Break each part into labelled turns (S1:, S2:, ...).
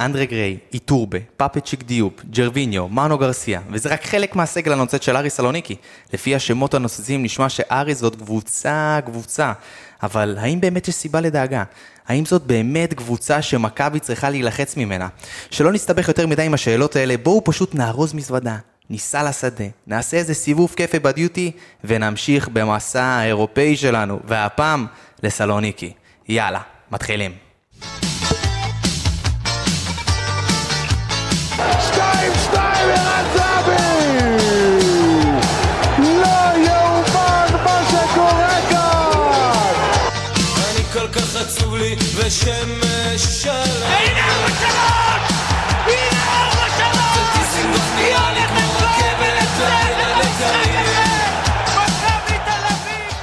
S1: אנדרה גריי, איטורבה, פאפצ'יק דיופ, ג'רוויניו, מנו גרסיה, וזה רק חלק מהסגל הנוצץ של אריס סלוניקי. לפי השמות הנוצצים נשמע שאריס זאת קבוצה, קבוצה. אבל האם באמת יש סיבה לדאגה? האם זאת באמת קבוצה שמכבי צריכה להילחץ ממנה? שלא נסתבך יותר מדי עם השאלות האלה, בואו פשוט נארוז מזוודה, ניסע לשדה, נעשה איזה סיבוב כיף בדיוטי, ונמשיך במסע האירופאי שלנו, והפעם לסלוניקי. יאללה, מתחילים.
S2: לי ושמש שלם
S3: הנה ארבע שלוש! הנה ארבע שלוש!
S2: רכבת לילה לקריב
S3: מכבי תל אביב!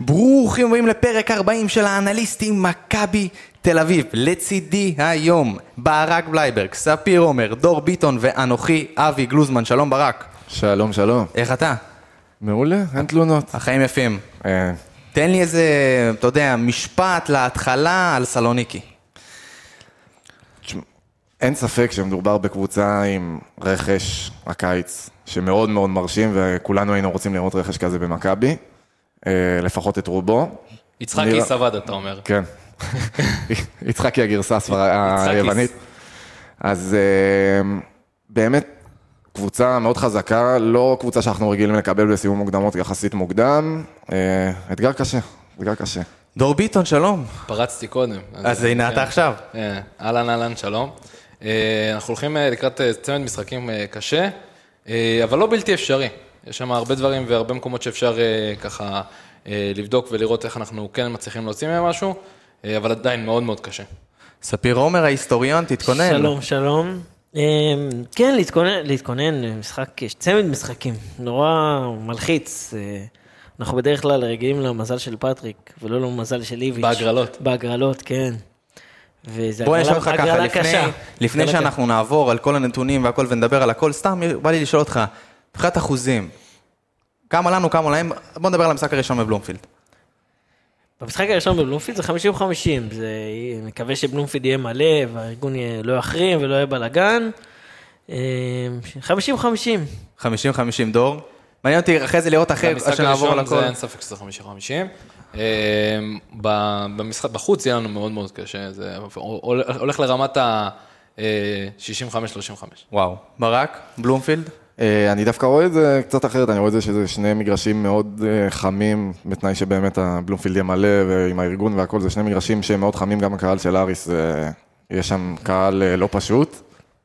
S1: ברוכים הבאים לפרק 40 של האנליסטים מכבי תל אביב. לצידי היום ברק בלייברג, ספיר עומר, דור ביטון ואנוכי אבי גלוזמן. שלום ברק.
S4: שלום, שלום.
S1: איך אתה?
S4: מעולה, אין תלונות.
S1: החיים יפים.
S4: אה,
S1: תן לי איזה, אתה יודע, משפט להתחלה על סלוניקי.
S4: אין ספק שמדובר בקבוצה עם רכש הקיץ שמאוד מאוד מרשים, וכולנו היינו רוצים לראות רכש כזה במכבי, אה, לפחות את רובו.
S5: יצחקי
S4: נראה-
S5: סבד, אתה אומר.
S4: כן. יצחקי הגרסה הספר-. היוונית. אז אה, באמת, קבוצה מאוד חזקה, לא קבוצה שאנחנו רגילים לקבל בסיום מוקדמות יחסית מוקדם. אה, אתגר קשה, אתגר קשה.
S1: דור ביטון, שלום.
S5: פרצתי קודם.
S1: אז הנה
S5: כן.
S1: אתה עכשיו.
S5: אה, אהלן, אהלן, שלום. אה, אנחנו הולכים אה, לקראת אה, צמד משחקים אה, קשה, אה, אבל לא בלתי אפשרי. יש שם הרבה דברים והרבה מקומות שאפשר אה, ככה אה, לבדוק ולראות איך אנחנו כן מצליחים להוציא מהם משהו, אה, אבל עדיין מאוד מאוד קשה.
S1: ספיר עומר ההיסטוריון, תתכונן.
S6: שלום, שלום. אמ, כן, להתכונן, להתכונן, משחק, יש צמד משחקים, נורא מלחיץ. אה, אנחנו בדרך כלל רגילים למזל של פטריק, ולא למזל של איביץ'.
S5: בהגרלות.
S6: בהגרלות, כן.
S1: בוא נשאל אותך ככה, לפני. לפני שאנחנו נעבור על כל הנתונים והכל ונדבר על הכל, סתם בא לי לשאול אותך, מבחינת אחוזים, כמה לנו, כמה להם, בוא נדבר על המשחק הראשון בבלומפילד.
S6: במשחק הראשון בבלומפילד זה 50-50, זה, נקווה שבלומפילד יהיה מלא והארגון יהיה- לא יחרים ולא יהיה בלאגן. אמ, 50-50.
S1: 50-50 דור. מעניין אותי אחרי זה לראות אחרי שנעבור על
S5: הראשון
S1: הכל.
S5: זה אין ספק שזה 50-50. אה, ב- במשחק, בחוץ יהיה לנו מאוד מאוד קשה, זה הול- הולך לרמת ה-65-35.
S1: וואו. ברק, בלומפילד,
S4: אה, אני דווקא רואה את זה קצת אחרת, אני רואה את זה שזה שני מגרשים מאוד אה, חמים, בתנאי שבאמת הבלומפילד יהיה מלא, ועם הארגון והכל, זה שני מגרשים שהם מאוד חמים, גם הקהל של אריס, אה, יש שם קהל אה, לא פשוט.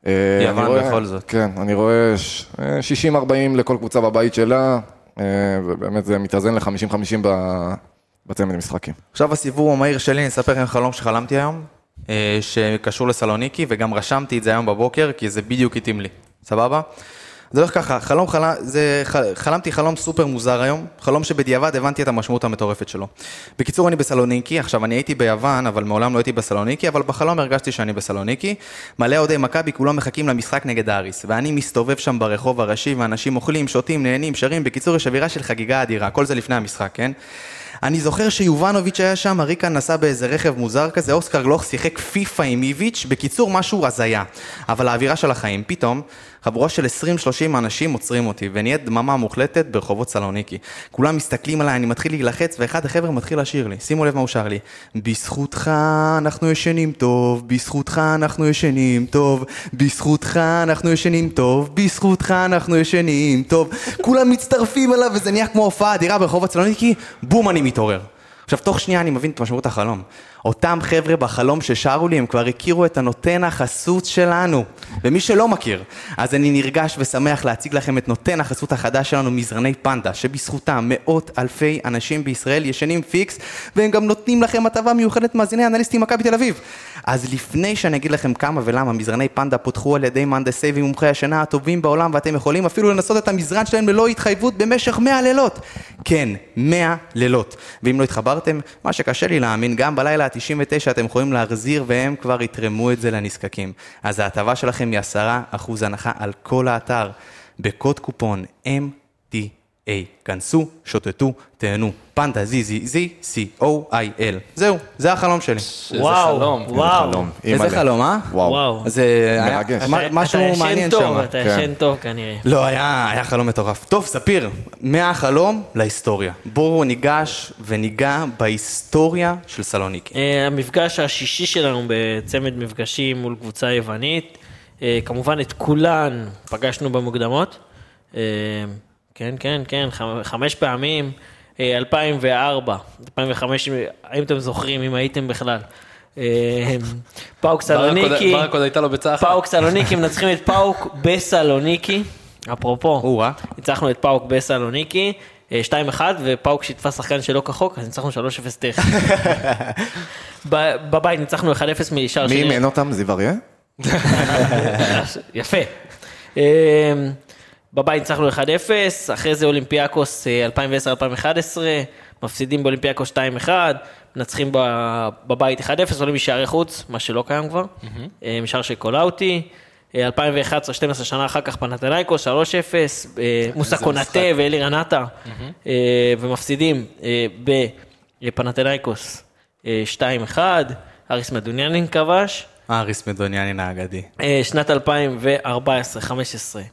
S4: אה,
S1: יוון
S4: רואה-
S1: בכל זאת.
S4: כן, אני רואה ש- אה, 60-40 לכל קבוצה בבית שלה, אה, ובאמת זה מתאזן ל-50-50 ב- בצמד המשחקים.
S1: עכשיו הסיבוב המהיר שלי, אני אספר לכם חלום שחלמתי היום, אה, שקשור לסלוניקי, וגם רשמתי את זה היום בבוקר, כי זה בדיוק התאים לי, סבבה? זה הולך ככה, חלום חלם, זה, חלמתי חלום סופר מוזר היום, חלום שבדיעבד הבנתי את המשמעות המטורפת שלו. בקיצור, אני בסלוניקי, עכשיו אני הייתי ביוון, אבל מעולם לא הייתי בסלוניקי, אבל בחלום הרגשתי שאני בסלוניקי. מלא אוהדי מכבי, כולם מחכים למשחק נגד האריס, ואני מסתובב שם ברחוב הראשי, ואנשים אוכלים, שותים, נהנים, שרים, בקיצור, יש אווירה של חגיגה אדירה, כל זה לפני המשחק, כן? אני זוכר שיובנוביץ' היה שם, אריקה נסע באיזה רכב מוזר כזה, אוסקר גלוך שיחק פיפא עם איביץ', בקיצור משהו הזיה. אבל האווירה של החיים, פתאום, חבורה של 20-30 אנשים עוצרים אותי, ונהיית דממה מוחלטת ברחובות סלוניקי. כולם מסתכלים עליי, אני מתחיל להילחץ, ואחד החבר'ה מתחיל לשיר לי. שימו לב מה הוא שר לי. בזכותך אנחנו ישנים טוב, בזכותך אנחנו ישנים טוב, בזכותך אנחנו ישנים טוב, בזכותך אנחנו ישנים טוב. כולם מצטרפים אליו, וזה נהיה כמו הופעה אדירה ברחובות סלוניקי, בום אני מתעורר. עכשיו, תוך שנייה אני מבין את משמעות החלום. אותם חבר'ה בחלום ששרו לי, הם כבר הכירו את הנותן חסות שלנו. ומי שלא מכיר, אז אני נרגש ושמח להציג לכם את נותן החסות החדש שלנו, מזרני פנדה, שבזכותם מאות אלפי אנשים בישראל ישנים פיקס, והם גם נותנים לכם הטבה מיוחדת מאזיני אנליסטים מכבי תל אביב. אז לפני שאני אגיד לכם כמה ולמה מזרני פנדה פותחו על ידי מהנדסי ומומחי השינה הטובים בעולם, ואתם יכולים אפילו לנסות את המזרן שלהם ללא התחייבות במשך 100 לילות. כן, 100 לילות. ואם לא התחברתם, מה שקשה לי להאמין, גם בלילה ה-99 אתם יכולים להחזיר והם כבר יתרמו את זה לנזקקים. אז ההטבה שלכם היא 10% הנחה על כל האתר, בקוד קופון MTL. היי, כנסו, שוטטו, תהנו. פנדה זי זי זי, C-O-I-L. זהו, זה החלום שלי.
S5: איזה
S6: וואו,
S5: חלום.
S6: וואו.
S4: חלום.
S1: איזה. חלום, אה?
S4: וואו.
S6: וואו.
S1: זה היה
S4: מרגש.
S1: משהו
S6: אתה
S1: מעניין
S6: ישן טוב,
S1: שם.
S6: אתה
S4: כן.
S6: ישן טוב כנראה.
S1: לא, היה, היה חלום מטורף. טוב, ספיר, מהחלום להיסטוריה. בואו ניגש וניגע בהיסטוריה של סלוניקי.
S6: אה, המפגש השישי שלנו בצמד מפגשים מול קבוצה יוונית. אה, כמובן את כולן פגשנו במוקדמות. אה, כן, כן, כן, חמש פעמים. אה, 2004, 2005, האם אתם זוכרים, אם הייתם בכלל. אה, פאוק סלוניקי,
S5: ברק עוד הייתה לו ביצה אחת.
S6: פאוק סלוניקי, מנצחים את פאוק בסלוניקי. אפרופו. ניצחנו את פאוק בסלוניקי, אה, 2-1, ופאוק שיתפה שחקן שלא כחוק, אז ניצחנו 3-0 טכני. בבית ניצחנו 1-0 משער
S4: מי אימן אותם? זיו אריה?
S6: יפה. אה, בבית ניצחנו 1-0, אחרי זה אולימפיאקוס אה, 2010-2011, מפסידים באולימפיאקוס 2-1, מנצחים בבית 1-0, עולים משערי חוץ, מה שלא קיים כבר, אה, משער של קולאוטי. אה, 2011-2012 שנה אחר כך פנתינייקוס 3-0, אה, מוסא קונאטה ואלירן עטה, אה, ומפסידים אה, בפנתינייקוס אה, 2-1, חאריס מדוניאנין כבש.
S1: חאריס מדוניאנין האגדי.
S6: אה, שנת 2014-2015, אסטריה, אסטריה,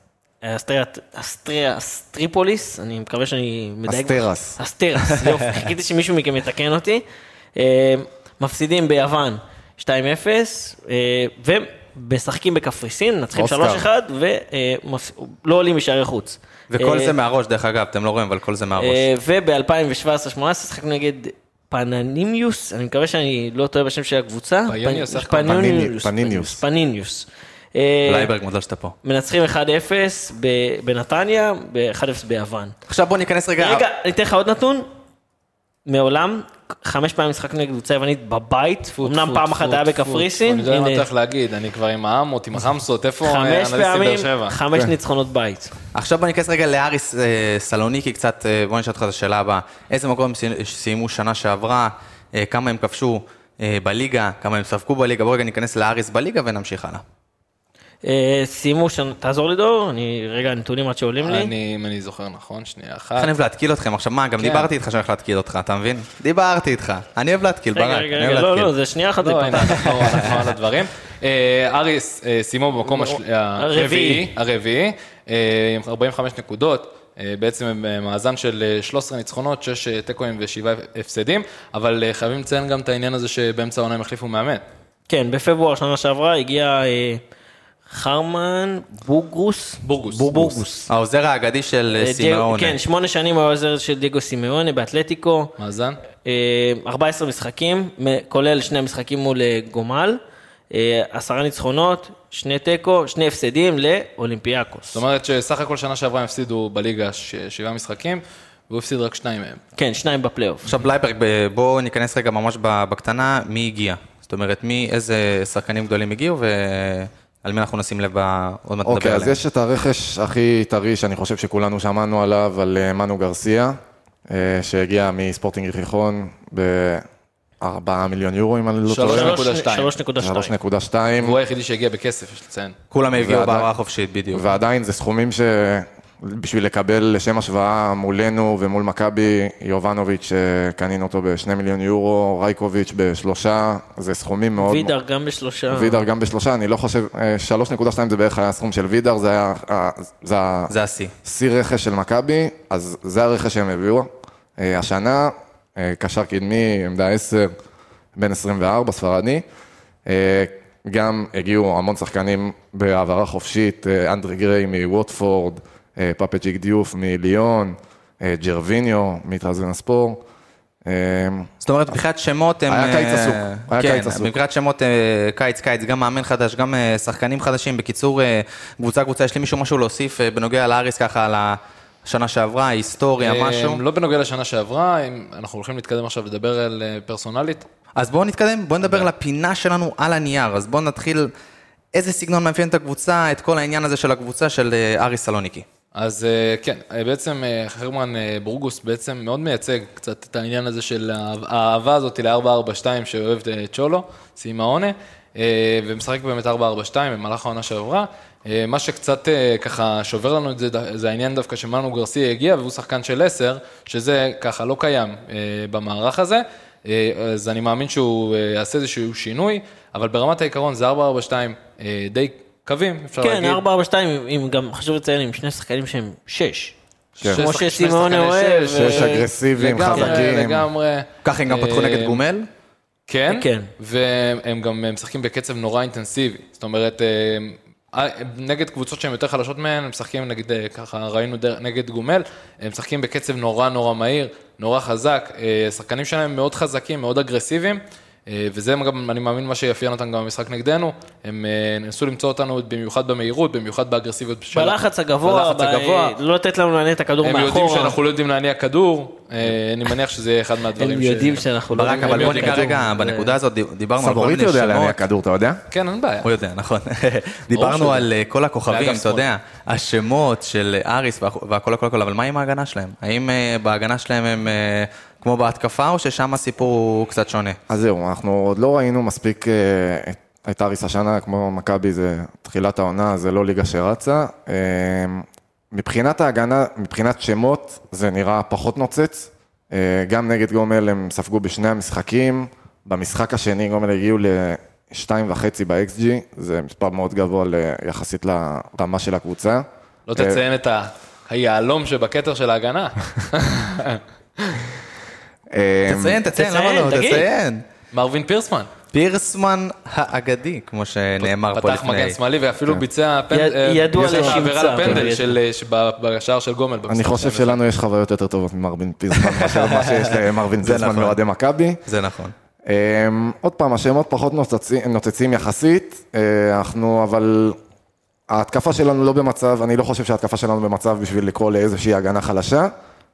S6: אסטרס טריפוליס, אני מקווה שאני מדייק.
S4: אסטרס.
S6: אסטרס, יופי, חיכיתי שמישהו מכם יתקן אותי. אה, מפסידים ביוון 2-0, אה, ומשחקים בקפריסין, מנצחים
S4: אוסקר.
S6: 3-1, ולא עולים משערי חוץ.
S1: וכל
S6: אה,
S1: זה מהראש, דרך אגב, אתם לא רואים, אבל כל זה מהראש.
S6: וב-2017-2018 שיחקנו נגד פניוניוס, אני מקווה שאני לא טועה בשם של הקבוצה.
S4: פניוניוס?
S6: פניוניוס. אה,
S1: בלייברג, מזל שאתה פה.
S6: מנצחים 1-0 ב- בנתניה, ב-1-0 ביוון.
S1: עכשיו בוא ניכנס רגע.
S6: רגע, אני אתן לך עוד נתון. מעולם, חמש פעמים משחקנו נגד קבוצה יוונית בבית, אמנם פעם אחת היה בקפריסין,
S5: אני יודע מה הולך להגיד, אני כבר עם האמות, עם החמסות, איפה אנליסטים באר שבע?
S6: חמש ניצחונות בית.
S1: עכשיו בוא ניכנס רגע לאריס אה, סלוניקי קצת, אה, בוא נשאל אותך את השאלה הבאה. איזה מקום סיימו שנה שעברה, כמה הם כבשו בליגה, כמה הם ספגו בליגה, בוא רגע ניכנס לאריס בליגה ונמשיך הלאה.
S6: אה, סיימו, שנה- תעזור לי דור, אני, רגע, הנתונים עד שעולים לי.
S5: אני, אם אני זוכר נכון, שנייה אחת.
S1: איך אני אוהב להתקיל אתכם, עכשיו מה, גם
S5: כן.
S1: דיברתי איתך שאני הולך להתקיל אותך, אתה מבין? דיברתי איתך, אני אוהב להתקיל, ברק, אני אוהב
S6: רגע, לא,
S1: להתקיל.
S6: לא, זה שנייה אחת, זה
S5: לא,
S6: פתח.
S5: אנחנו על הדברים. אה, אריס אה, סיימו במקום הרביעי, הרביעי, עם 45 נקודות. בעצם הם במאזן של אה, 13 ניצחונות, 6 תיקואים ו-7 הפסדים, אבל חייבים לציין גם את העניין הזה שבאמצע העונה הם החליפו מאמן.
S6: כן, בפברואר שנה שעברה הגיע חרמן בוגרוס.
S5: בורגוס.
S6: בורגוס.
S1: העוזר האגדי של אה,
S6: אה,
S1: סימאונה.
S6: כן, שמונה שנים הוא העוזר של דייגו סימאונה באתלטיקו.
S5: מאזן?
S6: אה, 14 משחקים, מ- כולל שני משחקים מול אה, גומל. אה, עשרה ניצחונות, שני תיקו, שני הפסדים לאולימפיאקוס.
S5: זאת אומרת שסך הכל שנה שעברה הם הפסידו בליגה ש- שבעה משחקים, והוא הפסיד רק שניים מהם.
S6: כן, שניים בפלייאוף.
S1: עכשיו בלייברג, בואו ניכנס רגע ממש בקטנה, מי הגיע? זאת אומרת, מי, איזה שחקנים גדולים הגיעו ועל מי אנחנו נשים לב, עוד מעט נדבר
S4: אוקיי, אז
S1: עליהם.
S4: יש את הרכש הכי טרי שאני חושב שכולנו שמענו עליו, על אה, מנו גרסיה, אה, שהגיע מספורטינג ריחון ב-4 מיליון יורו, אם אני לא טועה.
S5: נקודה. 3.2.
S6: 3.2.
S4: 3.2,
S5: והוא היחידי שהגיע בכסף, יש לציין.
S1: כולם הגיעו
S4: ועדיין-
S1: בהעברה חופשית, בדיוק.
S4: ועדיין זה סכומים שבשביל לקבל לשם השוואה מולנו ומול מכבי, יובנוביץ' שקנינו אותו ב-2 מיליון יורו, רייקוביץ' בשלושה, זה סכומים מאוד...
S6: וידר גם בשלושה.
S4: וידר גם בשלושה, אני לא חושב, אה, 3.2 זה בערך היה הסכום של וידר, זה היה, אה, זה ה-
S1: זה השיא.
S4: שיא רכש של מכבי, אז זה הרכש שהם הביאו. אה, השנה, אה, קשר קדמי, עמדה 10, בן 24, ספרדי. אה, גם הגיעו המון שחקנים בהעברה חופשית, אה, אנדרה גריי מווטפורד, אה, פאפצ'יק דיוף מליון, אה, ג'רוויניו מטרבזונספור. אה,
S1: זאת אומרת, מבחינת שמות הם...
S4: היה קיץ
S1: אה,
S4: עסוק, היה
S1: כן,
S4: קיץ עסוק.
S1: מבחינת שמות אה, קיץ, קיץ, גם מאמן חדש, גם אה, שחקנים חדשים. בקיצור, אה, קבוצה, קבוצה, יש לי מישהו משהו להוסיף אה, בנוגע לאריס ככה על השנה שעברה, היסטוריה, משהו?
S5: אה, לא בנוגע לשנה שעברה, אנחנו הולכים להתקדם עכשיו לדבר על אה, פרסונלית.
S1: אז בואו נתקדם, בואו נדבר על הפינה שלנו על הנייר. אז בואו נתחיל, איזה סגנון מאפיין את הקבוצה, את כל העניין הזה של הקבוצה של אה, אריס סלוניקי.
S5: אז אה, כן, אה, בעצם אה, חרמן בורגוס בעצם מאוד מייצג קצת את העניין הזה של האהב- האהבה הזאת ל-442 שאוהב צ'ולו, סימאונה. ומשחק באמת 4-4-2 במהלך העונה שעברה. מה שקצת ככה שובר לנו את זה, זה העניין דווקא שמנו גרסיה הגיע והוא שחקן של 10, שזה ככה לא קיים במערך הזה. אז אני מאמין שהוא יעשה איזשהו שינוי, אבל ברמת העיקרון זה 4-4-2 אה, די קווים, אפשר
S6: כן,
S5: להגיד.
S6: 4-4-2, עם גם חשוב לציין, עם שני שחקנים שהם 6.
S4: כן.
S6: כמו שסימון אוהב.
S5: שש,
S4: שיש
S6: אה,
S4: אגרסיביים, חזקים.
S5: לגמרי.
S1: ככה הם גם פתחו
S5: אה,
S1: נגד גומל.
S5: כן,
S6: כן.
S5: והם גם משחקים בקצב נורא אינטנסיבי. זאת אומרת, אה, נגד קבוצות שהן יותר חלשות מהן, הם משחקים נגד, אה, ככה ראינו דר- נגד גומל, הם משחקים בקצב נורא נורא מהיר, נורא חזק. אה, השחקנים שלהם מאוד חזקים, מאוד אגרסיביים. אה, וזה גם, אני מאמין, מה שיאפיין אותם גם במשחק נגדנו. הם אה, ניסו למצוא אותנו במיוחד במהירות, במיוחד באגרסיביות.
S6: בלחץ הגבוה,
S5: בלחץ הגבוה.
S6: ב- לא לתת לנו להניע את הכדור
S5: הם יודעים. שאנחנו לא יודעים להניע כדור, אה, אני מניח שזה יהיה אחד מהדברים
S6: הם יודעים שאנחנו לא...
S1: ברק,
S6: יודעים
S1: אבל בוא
S6: להניע
S1: ניגע
S6: כדור.
S1: רגע בנקודה הזאת, דיב- דיברנו על כל
S4: סבורית
S1: מיני
S4: יודע להניע
S1: שמות.
S4: כדור, אתה יודע?
S5: כן, אין בעיה.
S1: הוא יודע, נכון. דיברנו. על אה, כל הכוכבים, אתה. יודע, השמות של אריס והכ- והכל הכל הכל, אבל מה עם ההגנה שלהם? האם אה, בהגנה שלהם הם אה, כמו בהתקפה, או ששם הסיפור הוא קצת שונה?
S4: אז זהו, אנחנו עוד לא ראינו מספיק אה, את- את אריס השנה, כמו מכבי זה תחילת העונה, זה לא ליגה שרצה. אה, מבחינת ההגנה, מבחינת שמות, זה נראה פחות נוצץ. אה, גם נגד גומל הם ספגו בשני המשחקים. במשחק השני גומל הגיעו לשתיים וחצי ב-XG, זה מספר מאוד גבוה יחסית לרמה של הקבוצה.
S5: לא תציין את היהלום שבכתר של ההגנה.
S4: אה,
S1: תציין, תציין, למה לא? תציין.
S5: מרווין פירסמן.
S1: פירסמן האגדי, כמו שנאמר פה
S5: פתח
S1: לפני.
S5: מגן שמאלי ואפילו ביצע אה,
S6: ידוע
S5: ביצע
S6: לשמצה,
S5: עבירה לפנדל אה, בשער של גומל.
S4: אני חושב. שלנו יש חוויות יותר טובות ממרווין פירסמן, מאשר מה שיש למרווין
S1: זה
S4: פירסמן
S1: נכון.
S4: מאוהדי מכבי.
S1: זה נכון.
S4: Um, עוד פעם, השמות פחות נוצצים, יחסית, אנחנו אבל... ההתקפה שלנו לא במצב, אני לא חושב שההתקפה שלנו במצב בשביל לקרוא לאיזושהי הגנה חלשה,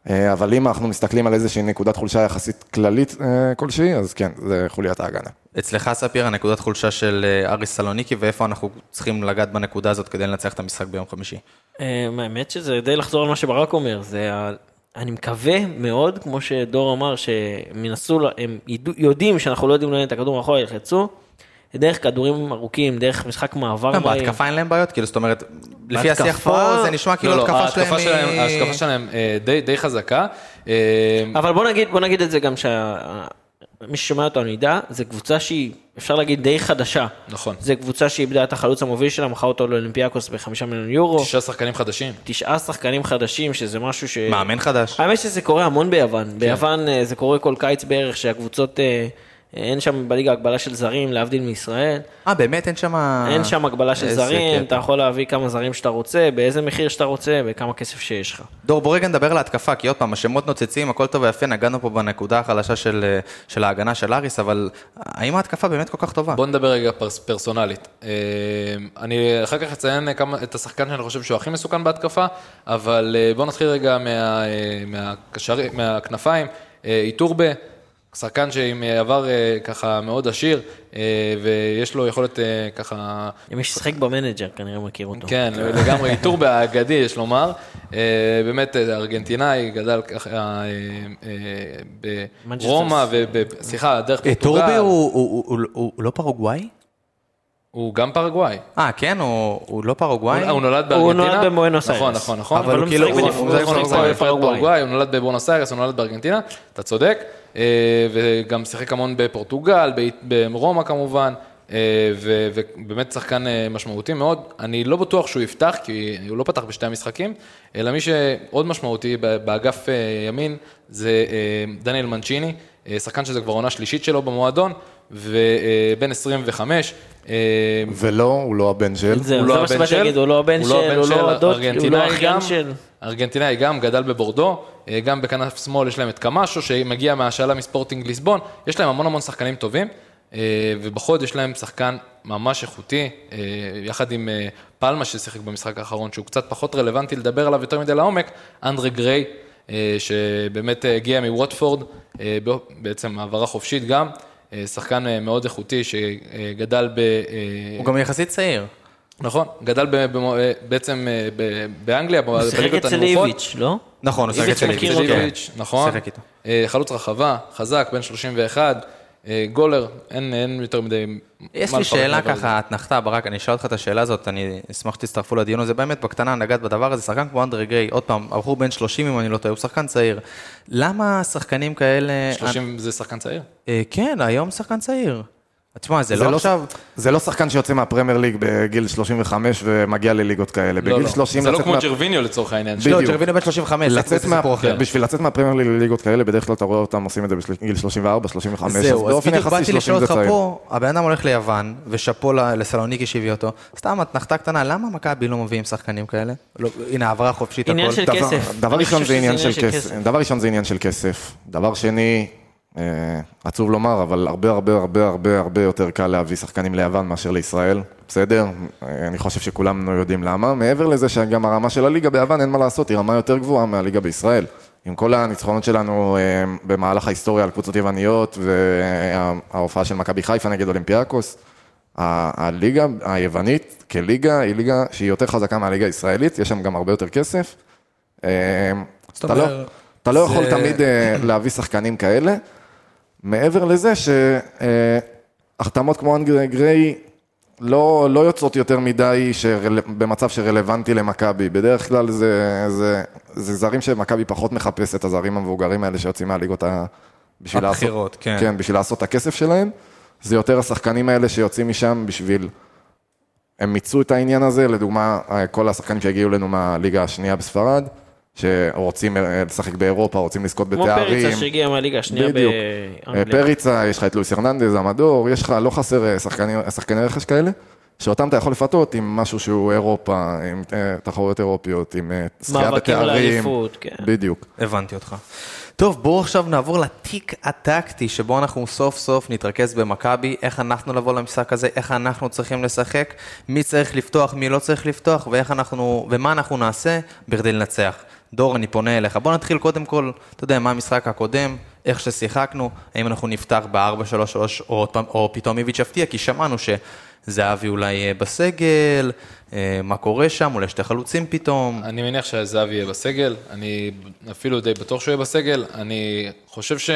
S4: אבל אם אנחנו מסתכלים על איזושהי נקודת חולשה יחסית כללית uh, כלשהי, אז כן, זה חוליית ההגנה.
S1: אצלך, ספיר, הנקודת חולשה של אה, אריס סלוניקי, ואיפה אנחנו צריכים לגעת בנקודה הזאת כדי לנצח את המשחק ביום חמישי?
S6: אה, האמת שזה די לחזור על מה שברק אומר, זה ה... אני מקווה מאוד, כמו שדור אמר, שהם ינסו, הם יודעים שאנחנו לא יודעים לנהל את הכדור מאחורה, ילחצו, דרך כדורים ארוכים, דרך משחק מעבר
S1: גם
S6: מהיר.
S1: בהתקפה אין להם בעיות, כאילו, זאת אומרת, לפי השיח פה זה נשמע כאילו
S5: לא, לא,
S1: ההתקפה שלהם
S5: ההתקפה שלהם-
S1: היא...
S5: ההתקפה שלהם אה, די- חזקה. אה,
S6: אבל בוא נגיד, בוא נגיד את זה גם שה... מי ששומע אותנו ידע, זו קבוצה שהיא, אפשר להגיד, די חדשה.
S5: נכון.
S6: זו קבוצה שאיבדה את החלוץ המוביל שלה, מכרה אותו לאולימפיאקוס בחמישה מיליון יורו.
S5: שישה שחקנים חדשים.
S6: תשעה שחקנים חדשים, שזה משהו ש...
S1: מאמן חדש.
S6: האמת שזה קורה המון ביוון. ביוון אה, זה קורה כל קיץ בערך, שהקבוצות, אין שם בליגה הגבלה של זרים, להבדיל מישראל.
S1: אה, באמת אין שם...
S6: אין שם הגבלה של זרים,
S1: קטע.
S6: אתה יכול להביא כמה זרים שאתה רוצה, באיזה מחיר שאתה רוצה, וכמה כסף שיש לך.
S1: דור, בוא רגע נדבר על ההתקפה, כי עוד פעם, השמות נוצצים, הכל טוב ויפה, נגענו פה בנקודה החלשה של, אה, של ההגנה של אריס, אבל האם ההתקפה באמת כל כך טובה?
S5: בוא נדבר רגע פרס, פרסונלית. אה, אני אחר כך אציין כמה, את השחקן שאני חושב שהוא הכי מסוכן בהתקפה, אבל אה, בוא נתחיל רגע מה, מהקשרי, מהכנפיים. איטורבה, שחקן שעם אה, עבר אה, ככה מאוד עשיר, אה, ויש לו יכולת ככה...
S6: מי ששיחק במנג'ר כנראה מכיר אותו.
S5: כן, לגמרי איטורבה האגדי, יש לומר. באמת, ארגנטינאי, גדל ככה ברומא, סליחה, דרך פורטוגל.
S1: טורבי הוא, לא פרגוואי?
S5: הוא גם פרגוואי.
S1: אה, כן? הוא, הוא לא פרגוואי?
S5: הוא נולד
S6: הוא
S5: בארגנטינה.
S6: נולד בבואנוס
S5: נכון,
S6: איירס.
S5: נכון, נכון.
S1: אבל הוא כאילו-
S6: משחק
S1: הוא-
S6: בנבחרת-
S1: הוא-
S5: הוא
S1: הוא-
S5: נכון,
S1: הוא- הוא-
S5: הוא נולד בבואנוס איירס, הוא נולד בארגנטינה, אתה צודק. אה, וגם שיחק המון בפורטוגל, ב- ברומא כמובן, אה, ובאמת שחקן אה, משמעותי מאוד. אני לא בטוח שהוא יפתח, כי הוא לא פתח בשתי המשחקים, אלא מי שעוד משמעותי ב- באגף ימין זה דניאל מנצ'יני, שחקן שזה כבר עונה שלישית שלו במועדון, ובן 25. אה,
S4: ולא, הוא לא הבן של.
S6: זהו,
S5: הוא
S6: זה
S5: לא
S6: מה
S5: הבן
S6: שבאתי
S5: של,
S6: להגיד, הוא לא הבן של, הוא לא הדוד, הוא לא
S5: גם,
S6: של.
S5: ארגנטינאי גם, גדל בבורדו, אה, גם בכנף שמאל יש להם את קמאשו, שמגיע מהשאלה מספורטינג ליסבון, יש להם המון המון שחקנים טובים, אה, ובחוד יש להם שחקן ממש איכותי, יחד עם פלמה ששיחק במשחק האחרון, שהוא קצת פחות רלוונטי לדבר עליו יותר מדי לעומק, אנדרי גריי, שבאמת הגיע מווטפורד, בעצם העברה חופשית גם, שחקן אה, מאוד איכותי שגדל ב... אה,
S1: הוא גם יחסית צעיר.
S5: נכון, גדל ב, ב, בעצם אה, ב, באנגליה,
S6: הוא שיחק
S5: בליגות
S6: אצל
S5: הנמוכות.
S6: איביץ', לא?
S1: נכון, הוא שיחק אצל איביץ'. כן.
S5: נכון. אה, חלוץ רחבה, חזק, בן 31, אה, גולר, אין אין יותר מדי...
S1: יש לי שאלה. ככה, אתנחתה, ברק, אני אשאל אותך את השאלה הזאת, אני אשמח שתצטרפו לדיון הזה, באמת בקטנה נגעת בדבר הזה, שחקן כמו אנדרי גריי, עוד פעם, הבחור בן 30 אם אני לא טועה, הוא שחקן צעיר. למה שחקנים כאלה...
S5: 30 זה שחקן צעיר?
S1: אה, כן, היום שחקן צעיר. תשמע, זה
S4: זה
S1: לא
S4: לא-
S1: עכשיו...
S4: זה לא שחקן שיוצא מהפרמייר ליג בגיל 35 ומגיע לליגות כאלה.
S5: לא,
S4: בגיל
S5: לא.
S4: 30
S5: זה לא כמו
S4: מה-
S5: ג'רוויניו לצורך העניין.
S4: בדיוק.
S1: לא, ג'רוויניו בן 35, זה
S4: לצאת מה...
S1: אחר.
S4: בשביל לצאת מהפרמייר ליג לליגות כאלה, בדרך כלל אתה רואה אותם עושים את זה בגיל 34, 35, אז
S1: זהו, אז בדיוק באתי
S4: 30
S1: לשאול אותך. פה, הבן אדם הולך ליוון, ושאפו לסלוניקי שהביא אותו. סתם, אתנחתה קטנה, למה מכבי לא מביאים שחקנים כאלה? לא, הנה, העברה חופשית,
S6: עניין. של כסף.
S4: דבר ראשון זה עניין של כסף. דבר ראשון זה עניין של כסף. דבר שני, עצוב לומר, אבל הרבה הרבה הרבה הרבה הרבה יותר קל להביא שחקנים ליוון מאשר לישראל, בסדר? אה, אני חושב שכולם יודעים למה. מעבר לזה שגם הרמה של הליגה ביוון, אין מה לעשות, היא רמה יותר גבוהה מהליגה בישראל. עם כל הניצחונות שלנו אה, במהלך ההיסטוריה על קבוצות יווניות וההופעה של מכבי חיפה נגד אולימפיאקוס, הליגה היוונית כליגה היא ליגה שהיא יותר חזקה מהליגה הישראלית, יש שם גם הרבה יותר כסף. אה, אתה לא- אתה לא יכול תמיד אה, להביא שחקנים כאלה. מעבר לזה שהחתמות כמו אנגרי גריי לא, לא יוצאות יותר מדי שרל... במצב שרלוונטי למכבי. בדרך כלל זה, זה, זה זרים שמכבי פחות מחפשת, הזרים המבוגרים האלה שיוצאים מהליגות ה... בשביל
S1: הבכירות,
S4: לעשות,
S1: כן.
S4: כן, בשביל לעשות את הכסף שלהם. זה יותר השחקנים האלה שיוצאים משם בשביל... הם מיצו את העניין הזה, לדוגמה, כל השחקנים שהגיעו אלינו מהליגה השנייה בספרד, שרוצים אה, לשחק באירופה, רוצים לזכות
S6: כמו
S4: בתארים.
S6: פריצה שהגיע מהליגה השנייה
S4: בדיוק.
S6: באנגליה.
S4: פריצה, יש לך את לואיס הרננדז, עמדור, יש לך, לא חסר אה, שחקני, רכש כאלה, שאותם אתה יכול לפתות עם משהו שהוא אירופה, עם אה, תחרויות אירופיות, עם אה, זכייה
S6: מאבקים
S4: בתארים.
S6: לאליפות, כן.
S4: בדיוק.
S1: הבנתי אותך. טוב, בואו עכשיו נעבור לתיק הטקטי, שבו אנחנו סוף סוף נתרכז במכבי, איך אנחנו לבוא למשחק הזה, איך אנחנו צריכים לשחק, מי צריך לפתוח, מי לא צריך לפתוח, ואיך אנחנו, ומה אנחנו נעשה בכדי לנצח. דור, אני פונה אליך. בוא נתחיל קודם כל, אתה יודע, מה המשחק הקודם, איך ששיחקנו, האם אנחנו נפתח ב-4-3-3 או, או פתאום איביץ' יפתיע, כי שמענו שזהבי אולי יהיה בסגל, אה, מה קורה שם, אולי שתי חלוצים פתאום.
S5: אני מניח שהזהבי יהיה בסגל, אני אפילו די בטוח שהוא יהיה בסגל, אני חושב ש...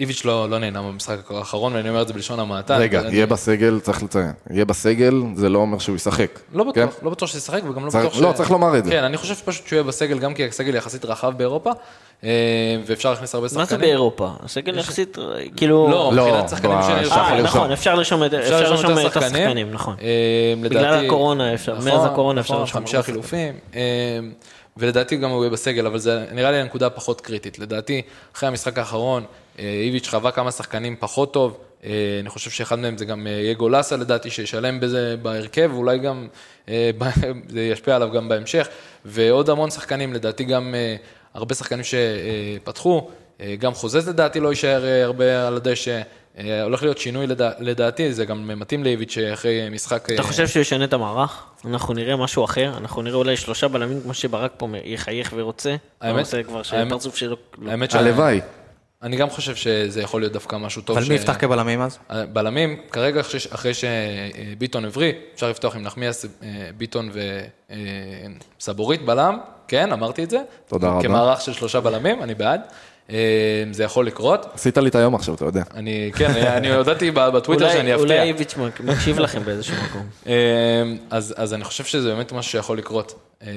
S5: איביץ' לא, לא נהנה במשחק האחרון, ואני אומר את זה בלשון המעטה.
S4: רגע,
S5: אני,
S4: יהיה בסגל, צריך לציין, יהיה בסגל, זה לא אומר שהוא ישחק.
S5: לא בטוח,
S4: כן?
S5: לא בטוח שישחק, וגם לא
S4: צריך-
S5: בטוח ש...
S4: לא, צריך לומר את זה.
S5: כן, אני חושב פשוט שהוא יהיה בסגל, גם כי הסגל יחסית רחב באירופה, אה, ואפשר להכניס הרבה שחקנים.
S6: מה זה באירופה? הסגל יחסית, כאילו...
S5: לא,
S4: לא,
S5: מבחינת שחקנים שנרשמו.
S4: אפשר
S6: אה. נכון, אפשר לרשום את השחקנים, נכון.
S5: אה,
S6: בגלל הקורונה אפשר,
S5: נכון,
S6: מאז הקורונה אפשר
S5: נכון,
S6: לרשום
S5: חמישה חילופים, אה, ולדעתי גם הוא יהיה בסגל, אבל זה נראה לי הנקודה הפחות קריטית. לדעתי, אחרי המשחק האחרון, אה, איביץ' חווה כמה שחקנים פחות טוב, אה, אני חושב שאחד מהם זה גם אה, יהיה גולסה לדעתי, שישלם בזה בהרכב, ואולי גם אה, זה ישפיע עליו גם בהמשך, ועוד המון שחקנים, לדעתי גם אה, הרבה שחקנים שפתחו, אה, גם חוזז לדעתי לא יישאר אה, הרבה על הדשא. אה, הולך להיות שינוי לדע, לדעתי, זה גם מתאים לאיביץ' אחרי משחק...
S6: אתה
S5: אה,
S6: חושב שהוא ישנה את המערך? אנחנו נראה משהו אחר? אנחנו נראה אולי שלושה בלמים כמו שברק פה יחייך ורוצה?
S5: האמת-
S6: הוא עושה כבר
S5: האמת-
S6: פרצוף שלו.
S5: האמת
S4: הלוואי.
S5: אני גם חושב שזה יכול להיות דווקא משהו טוב.
S1: אבל מי יפתח כבלמים אז?
S5: בלמים, כרגע אחרי, אחרי שביטון הבריא, אפשר לפתוח עם נחמיאס, אה, ביטון וסבורית בלם, כן, אמרתי את זה.
S4: תודה רבה.
S5: כמערך של שלושה בלמים, אני בעד. אה, זה יכול לקרות.
S4: עשית לי את היום עכשיו, אתה יודע.
S5: אני, כן, אני הודעתי בטוויטר
S6: אולי-
S5: שאני
S6: אולי
S5: אפתיע.
S6: איביץ' מק- מקשיב לכם באיזשהו מקום.
S5: אה, אז, אז אני חושב שזה באמת משהו שיכול לקרות. אה,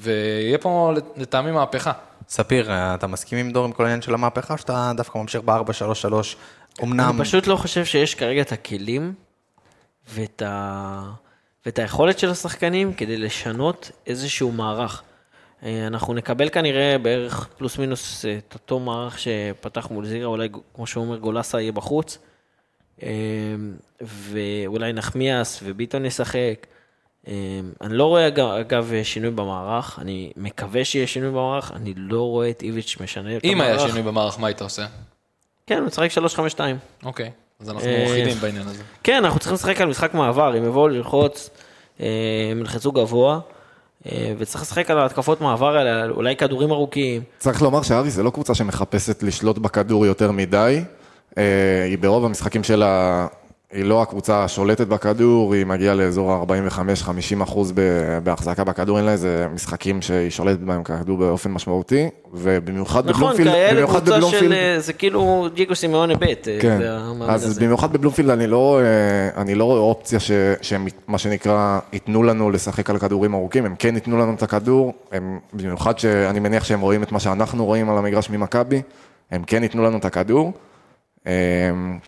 S5: ויהיה פה לטעמי מהפכה.
S1: ספיר, אתה מסכים עם דור עם כל העניין של המהפכה, או שאתה דווקא ממשיך ב-4-3-3? אמנם...
S6: אני פשוט לא חושב שיש כרגע את הכלים ואת, ה... ואת היכולת של השחקנים כדי לשנות איזשהו מערך. אה, אנחנו נקבל כנראה בערך פלוס מינוס אה, את אותו מערך שפתח מול זירה, אולי כמו שהוא אומר גולסה יהיה בחוץ, אה, ואולי נחמיאס וביטון ישחק. אה, אני לא רואה אגב, אגב שינוי במערך, אני מקווה שיהיה שינוי במערך, אני לא רואה את איביץ' משנה את
S5: אם היה
S6: המערך.
S5: שינוי במערך, מה היית עושה?
S6: כן, הוא משחק 3-5-2.
S5: אוקיי, אז אנחנו
S6: אה,
S5: אחידים בעניין הזה.
S6: כן, אנחנו צריכים לשחק על משחק מעבר, אם יבואו ללחוץ, אה, הם ילחצו גבוה, אה, וצריך לשחק על ההתקפות מעבר האלה, אולי כדורים ארוכים.
S4: צריך לומר שאבי זה לא קבוצה שמחפשת לשלוט בכדור יותר מדי. אה, היא ברוב המשחקים שלה, היא לא הקבוצה השולטת בכדור, היא מגיעה לאזור ה-45-50 אחוז בהחזקה בכדור, אין לה איזה משחקים שהיא שולטת בהם כדור באופן משמעותי, ובמיוחד
S6: נכון,
S4: בבלומפילד,
S6: כאלה
S4: במיוחד
S6: קבוצה של,
S4: בבלומפילד,
S6: אה, זה כאילו ג'יגו סימאונה ב', אה,
S4: כן,
S6: זה
S4: אז
S6: הזה.
S4: במיוחד בבלומפילד אני לא, רואה- אני לא רואה אופציה ש- שהם, מה שנקרא, ייתנו לנו לשחק על כדורים ארוכים, הם כן ייתנו לנו את הכדור, הם, במיוחד שאני מניח שהם רואים את מה שאנחנו רואים על המגרש ממכבי, הם כן ייתנו לנו את הכדור. אמ,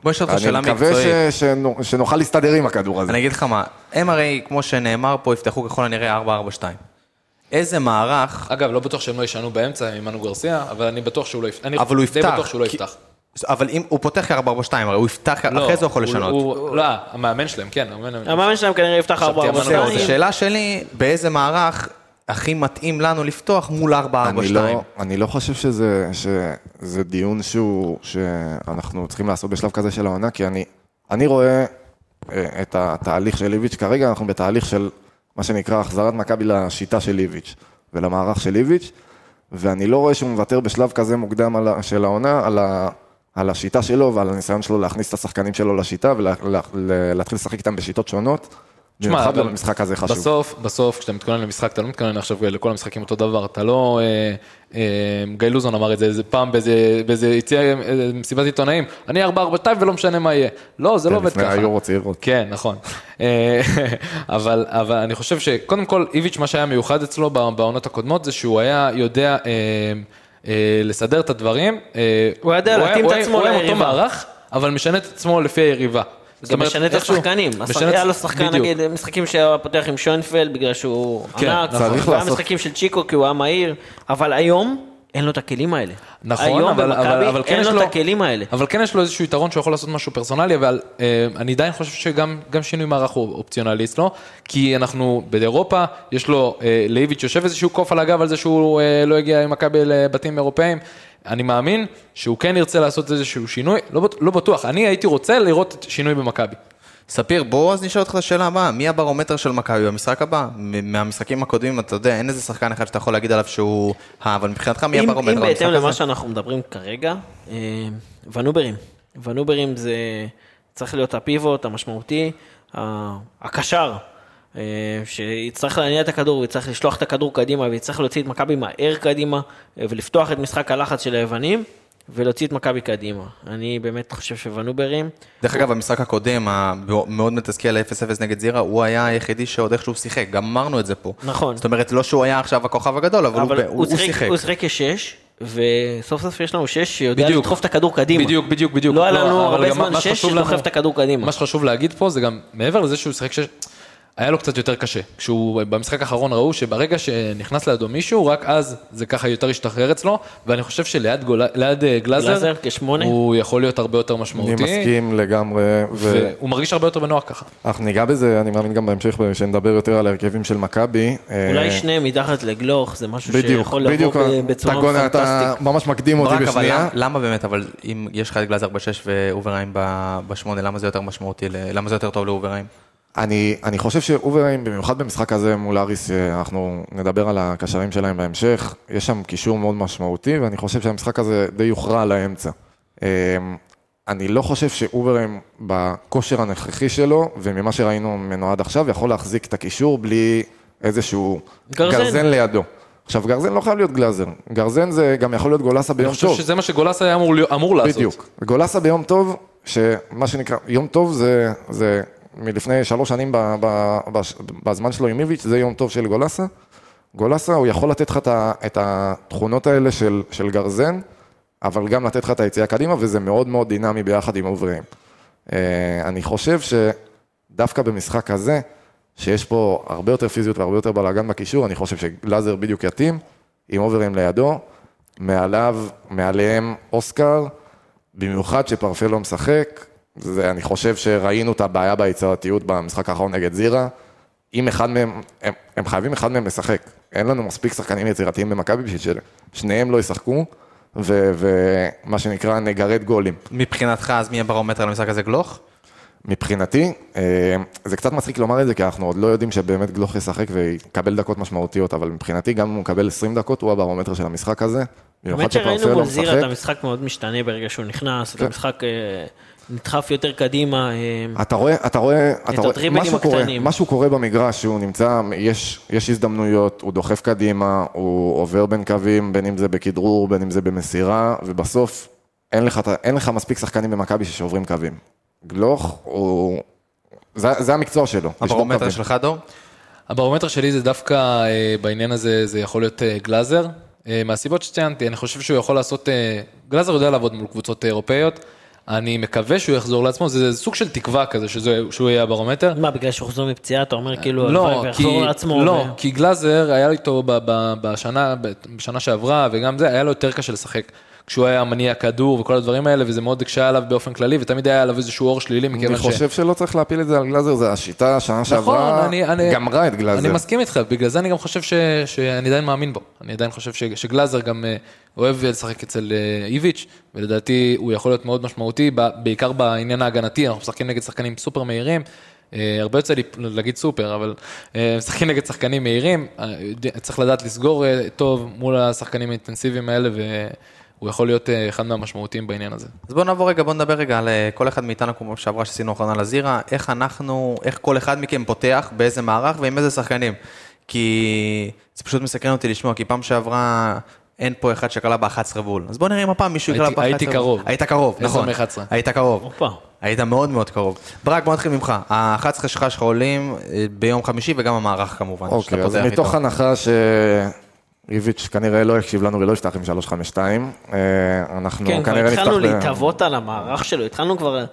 S1: בוא נשאל אותך שאלה
S4: אני מקווה
S1: מקצועית.
S4: ש- שנו- שנוכל להסתדר עם הכדור הזה.
S1: אני אגיד לך מה, הם הרי, כמו שנאמר פה, יפתחו ככל הנראה 4-4-2. איזה מערך,
S5: אגב, לא בטוח שהם לא ישנו באמצע עם מנו גרסיה, אבל אני בטוח שהוא לא יפתח. אני
S1: אבל הוא
S5: די
S1: יפתח.
S5: בטוח שהוא לא
S1: כי-
S5: יפתח.
S1: אבל אם הוא פותח כ-4-4-2, הרי הוא יפתח,
S5: לא,
S1: אחרי זה הוא יכול לשנות.
S5: הוא- לא, המאמן שלהם, כן. המאמן-
S6: המאמן שלהם כנראה יפתח
S5: חשבתי
S6: 4 4
S5: אמרנו
S1: זהו,
S5: זה.
S1: אז השאלה שלי, באיזה מערך הכי מתאים לנו לפתוח מול 4-4-2?
S4: אני לא, אני לא חושב שזה, שזה דיון שהוא, שאנחנו צריכים לעשות בשלב כזה של העונה, כי אני, אני רואה אה, את התהליך של איביץ', כרגע אנחנו בתהליך של מה שנקרא החזרת מכבי לשיטה של איביץ' ולמערך של איביץ', ואני לא רואה שהוא מוותר בשלב כזה מוקדם על, של העונה, על, ה, על השיטה שלו ועל הניסיון שלו להכניס את השחקנים שלו לשיטה ולהתחיל לשחק איתם בשיטות שונות.
S5: תשמע,
S4: במשחק הזה חשוב.
S5: בסוף, בסוף, כשאתה מתכונן למשחק, אתה לא מתכונן עכשיו לכל המשחקים אותו דבר, אתה לא... אה, אה, גיא לוזון אמר את זה איזה פעם באיזה, באיזה יציאה, אה, מסיבת עיתונאים, אני 4-4-2 ולא משנה מה יהיה. לא, זה לא עובד
S4: לפני
S5: ככה.
S4: היורו צעירות.
S5: כן, נכון. אבל, אבל אני חושב שקודם כל, איביץ', מה שהיה מיוחד אצלו בעונות הקודמות, זה שהוא היה יודע אה, אה, לסדר את הדברים.
S6: הוא יודע להתאים את
S5: היה-
S6: עצמו
S5: הוא היה עם אותו
S6: ליריבה.
S5: מערך, אבל משנה את עצמו לפי היריבה. זאת אומרת,
S6: משנה את השחקנים. היה לו שחקן. נגיד, משחקים שהיה פותח עם שוינפלד בגלל שהוא
S5: כן,
S6: ענק,
S5: נכון.
S4: לעשות-
S6: משחקים של צ'יקו כי הוא היה מהיר, אבל היום אין לו את הכלים האלה.
S5: נכון,
S6: היום
S5: אבל, אבל, אבל
S6: במכבי
S5: כן
S6: אין
S5: יש
S6: לו את הכלים האלה.
S5: אבל כן יש לו איזשהו יתרון שהוא יכול לעשות משהו פרסונלי, אבל אה, אני עדיין חושב שגם גם שינוי מערך הוא אופציונלי אצלו, כי אנחנו באירופה, יש לו, אה, לאיביץ' יושב איזשהו קוף על הגב על זה שהוא אה, לא הגיע עם מכבי לבתים אירופאים. אני מאמין שהוא כן ירצה לעשות איזשהו שינוי, לא, לא בטוח, אני הייתי רוצה לראות שינוי במכבי.
S1: ספיר, בוא אז נשאל אותך את השאלה הבאה, מי הברומטר של מכבי במשחק הבא? מהמשחקים הקודמים, אתה יודע, אין איזה שחקן אחד שאתה יכול להגיד עליו שהוא... אה, אבל מבחינתך מי
S6: אם,
S1: הברומטר
S6: אם
S1: למשחק
S6: בהתאם למה
S1: הזה?
S6: שאנחנו מדברים כרגע, אה, ונוברים. ונוברים זה צריך להיות הפיבוט המשמעותי, הקשר, שיצטרך להניע את הכדור ויצטרך לשלוח את הכדור קדימה ויצטרך להוציא את מכבי מהר קדימה אה, ולפתוח את משחק הלחץ של היוונים ולהוציא את מכבי קדימה. אני באמת חושב שוונוברים,
S1: דרך אגב, במשחק הקודם, המאוד מתסכל ל-0-0 נגד זירה, הוא היה היחידי שעוד איכשהו שיחק, גם אמרנו את זה פה.
S6: נכון.
S1: זאת אומרת, לא שהוא היה עכשיו הכוכב הגדול, אבל,
S6: אבל
S1: הוא,
S6: הוא,
S1: הוא,
S6: שיחק. הוא שיחק כשש, וסוף סוף יש לנו שש שיודע
S5: בדיוק.
S6: לדחוף את הכדור קדימה.
S5: בדיוק, בדיוק, בדיוק.
S6: לא היה
S5: לא,
S6: לנו הרבה זמן שש שדוחף את הכדור קדימה.
S5: מה שחשוב להגיד פה זה גם, מעבר לזה שהוא שיחק ש... היה לו קצת יותר קשה. כשהוא במשחק האחרון ראו שברגע שנכנס לידו מישהו, רק אז זה ככה יותר השתחרר אצלו, ואני חושב שליד גול... ליד, אה, גלאזר,
S6: גלאזר כשמונה.
S5: הוא יכול להיות הרבה יותר
S4: אני
S5: משמעותי.
S4: מסכים לגמרי, ו...
S5: והוא מרגיש הרבה יותר בנוח ככה.
S4: אנחנו ניגע בזה, אני מאמין גם בהמשך, שנדבר יותר על ההרכבים של מכבי.
S6: אולי
S4: אה,
S6: שניהם מתחת לגלוך, זה משהו
S4: בדיוק,
S6: שיכול לבוא
S4: בדיוק,
S6: ב- בצורה
S4: גונה, אתה
S6: פנטסטית.
S4: ממש מקדים אותי
S1: ברק, אבל
S4: בשנייה.
S1: למה, למה באמת, אבל אם יש לך את גלאזר בשש ואוברהיים בשמונה, למה זה יותר משמעותי, למה זה יותר טוב לאוברהיים?
S4: אני, אני חושב שאוברהיים, במיוחד במשחק הזה מול אריס, אה, אנחנו נדבר על הקשרים שלהם בהמשך, יש שם קישור מאוד משמעותי, ואני חושב שהמשחק הזה די יוכרע על האמצע. אה, אני לא חושב שאוברהיים בכושר הנוכחי שלו, וממה שראינו ממנו עד עכשיו, יכול להחזיק את הקישור בלי איזשהו
S6: גרזן.
S4: גרזן לידו. עכשיו, גרזן לא חייב להיות גלאזר, גרזן זה גם יכול להיות גולסה ביום
S5: אני חושב
S4: טוב.
S5: שזה מה שגולס היה אמור, אמור לעשות.
S4: בדיוק. גולסה ביום טוב, שמה שנקרא, יום טוב זה, זה מלפני שלוש שנים בזמן שלו עם איביץ', זה יום טוב של גולסה. גולסה, הוא יכול לתת לך את התכונות האלה של, של גרזן, אבל גם לתת לך את היציאה קדימה, וזה מאוד מאוד דינמי ביחד עם אוברהיים. אה, אני חושב שדווקא במשחק הזה, שיש פה הרבה יותר פיזיות והרבה יותר בלאגן בקישור, אני חושב שגלאזר בדיוק יתאים, עם אוברהיים לידו, מעליו, מעליהם אוסקר, במיוחד שפרפה לא משחק, זה, אני חושב שראינו את הבעיה ביצירתיות במשחק האחרון נגד זירה. אם אחד מהם, הם, הם חייבים אחד מהם לשחק. אין לנו מספיק שחקנים יצירתיים במכבי בשביל ששניהם לא ישחקו, ו- ומה שנקרא נגרד גולים.
S1: מבחינתך, אז מי הברומטר למשחק הזה, גלוך?
S4: מבחינתי, אה, זה קצת מצחיק לומר את זה, כי אנחנו עוד לא יודעים שבאמת גלוך ישחק ויקבל דקות משמעותיות, אבל מבחינתי, גם אם הוא מקבל 20 דקות, הוא הברומטר של המשחק הזה. שפרפה
S6: שראינו
S4: לא
S6: מול זירה. את המשחק מאוד משתנה ברגע שהוא נכנס, את
S4: כן.
S6: המשחק אה, נדחף יותר קדימה. אה,
S4: אתה רואה, אתה רואה, אתה רואה, משהו קורה. משהו קורה במגרש, שהוא נמצא, יש, יש הזדמנויות, הוא דוחף קדימה, הוא עובר בין קווים, בין אם זה בכדרור, בין אם זה במסירה, ובסוף אין לך, אין לך מספיק שחקנים במכבי שעוברים קווים. גלוך הוא, זה, זה המקצוע שלו.
S1: הברומטר. שלך, דור?
S5: הברומטר שלי זה דווקא אה, בעניין הזה, זה יכול להיות אה, גלאזר. אה, מהסיבות שציינתי, אני חושב שהוא יכול לעשות, אה, גלאזר יודע לעבוד מול קבוצות אירופאיות. אני מקווה שהוא יחזור לעצמו, זה סוג של תקווה כזה שזה, שהוא יהיה הברומטר.
S6: מה, בגלל שהוא חוזר מפציעה, אתה אומר כאילו,
S5: לא, כי,
S6: ויחזור לעצמו.
S5: לא,
S6: ו-
S5: כי גלאזר היה איתו בשנה, בשנה שעברה, וגם זה, היה לו יותר קשה לשחק. כשהוא היה מניע כדור וכל הדברים האלה, וזה מאוד הקשה עליו באופן כללי, ותמיד היה עליו איזשהו אור שלילי, מכיוון
S4: אני חושב שלא צריך להפיל את זה על גלאזר, זה השיטה, שנה שעברה,
S5: נכון, אני, אני,
S4: גמרה את גלאזר.
S5: אני מסכים איתך, בגלל זה אני גם חושב ש, שאני עדיין מאמין בו. אני עדיין חושב ש, שגלאזר גם אה, אוהב לשחק אצל אה, איביץ', ולדעתי הוא יכול להיות מאוד משמעותי, בעיקר בעניין ההגנתי, אנחנו משחקים נגד שחקנים סופר מהירים. אה, הרבה יוצא לי להגיד סופר, אבל משחקים נגד שחקנים מהירים, צריך לדעת לסגור טוב מול השחקנים האינטנסיביים האלה, והוא יכול להיות אה, אחד מהמשמעותיים בעניין הזה.
S1: אז בואו נעבור רגע, בואו נדבר רגע על אה, כל אחד מאיתנו, כמו שעברה שעשינו הכנה לזירה, איך אנחנו, איך כל אחד מכם פותח, באיזה מערך ועם איזה שחקנים. כי זה פשוט מסקרן אותי לשמוע, כי פעם שעברה אין פה אחד שקלע ב-11 בול. אז בואו נראה אם הפעם מישהו יקלע ב-11
S5: הייתי- הייתי קרוב.
S1: היית קרוב, נכון.
S5: מ-11.
S1: היית קרוב. היית מאוד מאוד קרוב. ברק, בוא נתחיל ממך. ה-11 שלך שלך עולים אה, ביום חמישי, וגם המערך כמובן.
S4: אוקיי, אז מתוך. הנחה שאיביץ' כנראה לא יקשיב לנו ולא יפתח עם 352, אה, אנחנו
S6: כן, כבר
S4: כנראה נפתח...
S6: התחלנו
S4: ב-
S6: להתהוות על המערך שלו, התחלנו כבר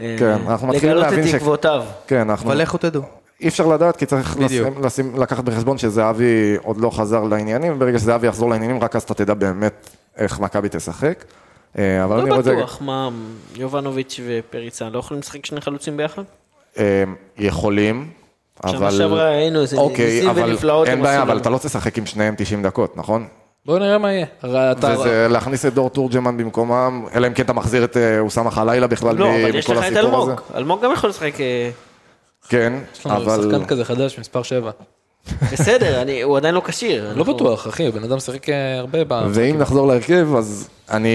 S6: אה,
S4: כן, אנחנו מתחילים
S6: לגלות
S4: להבין
S6: את
S4: ש-
S6: עקבותיו.
S4: כן, אנחנו...
S1: אבל לכו תדעו.
S4: אי אפשר לדעת, כי צריך. לשים, לשים, לקחת בחשבון שזהבי עוד לא חזר לעניינים, וברגע שזהבי יחזור לעניינים, רק אז אתה תדע באמת איך מכבי תשחק. אה, אבל אני
S6: לא
S4: רואה את זה...
S6: בטוח, מה, יובנוביץ' ופריצה לא יכולים לשחק שני חלוצים ביחד?
S4: יכולים, אבל...
S6: שנה שעברה היינו איזה
S4: אוקיי,
S6: ניסים
S4: אבל
S6: ונפלאות
S4: אין בעיה, אבל. אתה לא תשחק עם שניהם 90 דקות, נכון?
S5: בואו נראה מה יהיה. אתה...
S4: וזה להכניס את דור תורג'מן במקומם, אלא אם כן אתה מחזיר את אה, אוסאמה חלילה בכלל
S6: לא,
S4: מ-
S6: אבל יש לך את
S4: הזה.
S6: אלמוג, אלמוג גם יכול לשחק, אה,
S4: כן,
S5: יש לנו
S4: אבל...
S5: שחקן כזה חדש, מספר 7.
S6: בסדר, אני- הוא עדיין לא כשיר.
S5: לא
S6: אנחנו-
S5: בטוח, אחי, בן אדם שיחק אה, הרבה ב...
S4: ואם נחזור להרכב, אז אני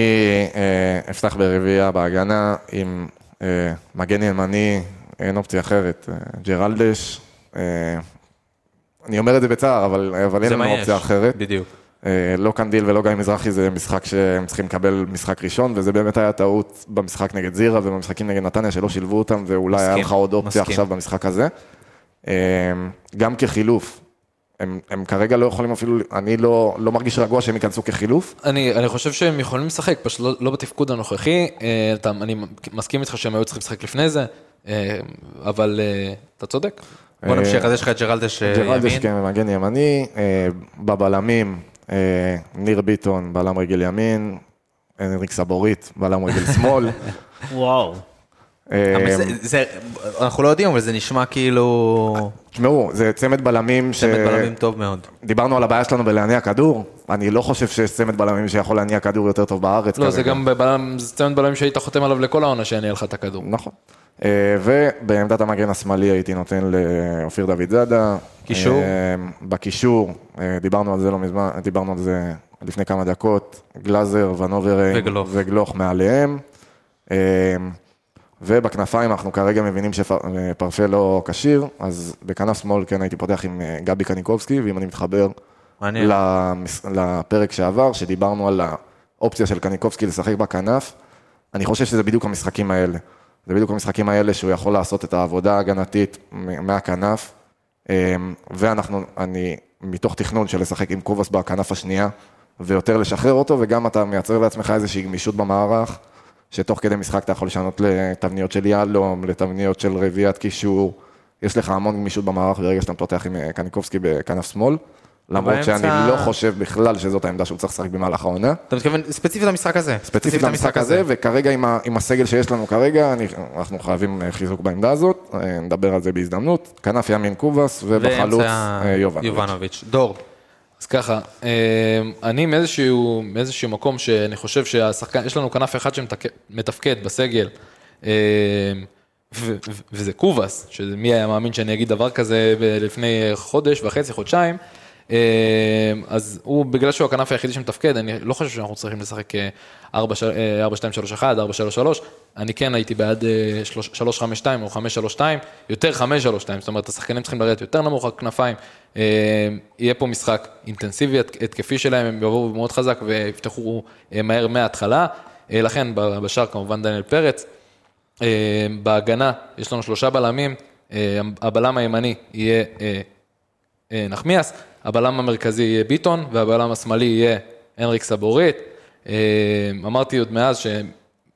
S4: אה, אפתח ברביעייה בהגנה עם אה, מגן ימני, אין אופציה אחרת, אה, ג'רלדש. אה, אני אומר את זה בצער, אבל, אבל אין לנו. אופציה אחרת.
S1: בדיוק.
S4: אה, לא קנדיל ולא גיא מזרחי זה משחק שהם צריכים לקבל משחק ראשון, וזה באמת היה טעות במשחק נגד זירה ובמשחקים נגד נתניה שלא שילבו אותם, ואולי היה
S1: מסכים,
S4: לך עוד אופציה
S1: מסכים.
S4: עכשיו במשחק הזה. אה, גם כחילוף, הם, הם כרגע לא יכולים אפילו, אני לא, לא מרגיש רגוע שהם ייכנסו כחילוף.
S5: אני, אני חושב שהם יכולים לשחק, פשוט לא, לא בתפקוד הנוכחי. אתה, אני מסכים איתך שהם היו צריכים לשחק לפני זה, אבל אתה צודק.
S1: בוא נמשיך, אז יש לך את ג'רלדש אה,
S4: ג'רלדש
S1: ימין.
S4: כן, מגן ימני, אה, בבלמים, אה, ניר ביטון, בלם רגל ימין, הנריק סבורית, בלם רגל שמאל.
S6: וואו.
S1: אבל זה- זה- אנחנו לא יודעים, אבל זה נשמע כאילו...
S4: תשמעו, זה צמד בלמים ש...
S1: צמד בלמים טוב מאוד.
S4: דיברנו על הבעיה שלנו בלהניע כדור, אני לא חושב שיש צמד בלמים שיכול להניע כדור יותר טוב בארץ.
S5: לא, זה. גם זה צמד בלמים שהיית חותם עליו לכל העונה שיניע לך את הכדור.
S4: נכון. אה, ובעמדת המגן השמאלי הייתי נותן לאופיר דוד זאדה.
S1: קישור?
S4: אה, בקישור, אה, דיברנו על זה לא מזמן, דיברנו על זה לפני כמה דקות, גלאזר, ונובר
S1: וגלוך.
S4: וגלוך מעליהם. ובכנפיים אנחנו כרגע מבינים שפרפה לא כשיר, אז בכנף שמאל כן הייתי פותח עם אה, גבי קניקובסקי, ואם אני מתחבר
S1: מעניין.
S4: למס- לפרק שעבר, שדיברנו על האופציה של קניקובסקי לשחק בכנף, אני חושב שזה בדיוק המשחקים האלה. זה בדיוק המשחקים האלה שהוא יכול לעשות את העבודה ההגנתית מהכנף, אמ, ואנחנו, אני, מתוך תכנון של לשחק עם קובאס בכנף השנייה, ויותר לשחרר אותו, וגם אתה מייצר לעצמך איזושהי גמישות במערך, שתוך כדי משחק אתה יכול לשנות לתבניות של יהלום, לתבניות של רביעיית קישור, יש לך המון גמישות במערך ברגע שאתה פותח עם אה, קניקובסקי בכנף שמאל, למרות שאני לא חושב בכלל שזאת העמדה שהוא צריך לשחק במהלך העונה.
S1: אתה מתכוון ספציפית למשחק הזה.
S4: ספציפית למשחק הזה, וכרגע עם, ה, עם הסגל שיש לנו כרגע, אני, אנחנו חייבים אה, חיזוק בעמדה הזאת, אה, נדבר על זה בהזדמנות. כנף ימין קובאס, ובחלוץ יובנוביץ'.
S1: יובנוביץ'. דור.
S5: אז ככה, אה, אני מאיזשהו, מאיזשהו מקום שאני חושב שהשחקן, יש לנו כנף אחד שמתפקד בסגל, אה, ו- וזה קובאס, שמי היה מאמין שאני אגיד דבר כזה לפני חודש וחצי, חודשיים. אה, אז הוא, בגלל שהוא הכנף היחידי שמתפקד, אני לא חושב שאנחנו צריכים לשחק אה, 4, 2, 3, 1, 4, 3, 3, אני כן הייתי בעד אה, 3, 5, 2 או 5, 3, 2, יותר 5, 3, 2, זאת אומרת, השחקנים צריכים לרדת יותר נמוך הכנפיים. אה, יהיה פה משחק אינטנסיבי, הת- התקפי שלהם, הם יבואו מאוד חזק ויפתחו אה, מהר מההתחלה. אה, לכן, ב- בשער כמובן דניאל פרץ. אה, בהגנה יש לנו שלושה בלמים, אה, הבלם הימני יהיה אה, אה, נחמיאס, הבלם המרכזי יהיה ביטון, והבלם השמאלי יהיה הנריק סבורית. אה, אמרתי עוד מאז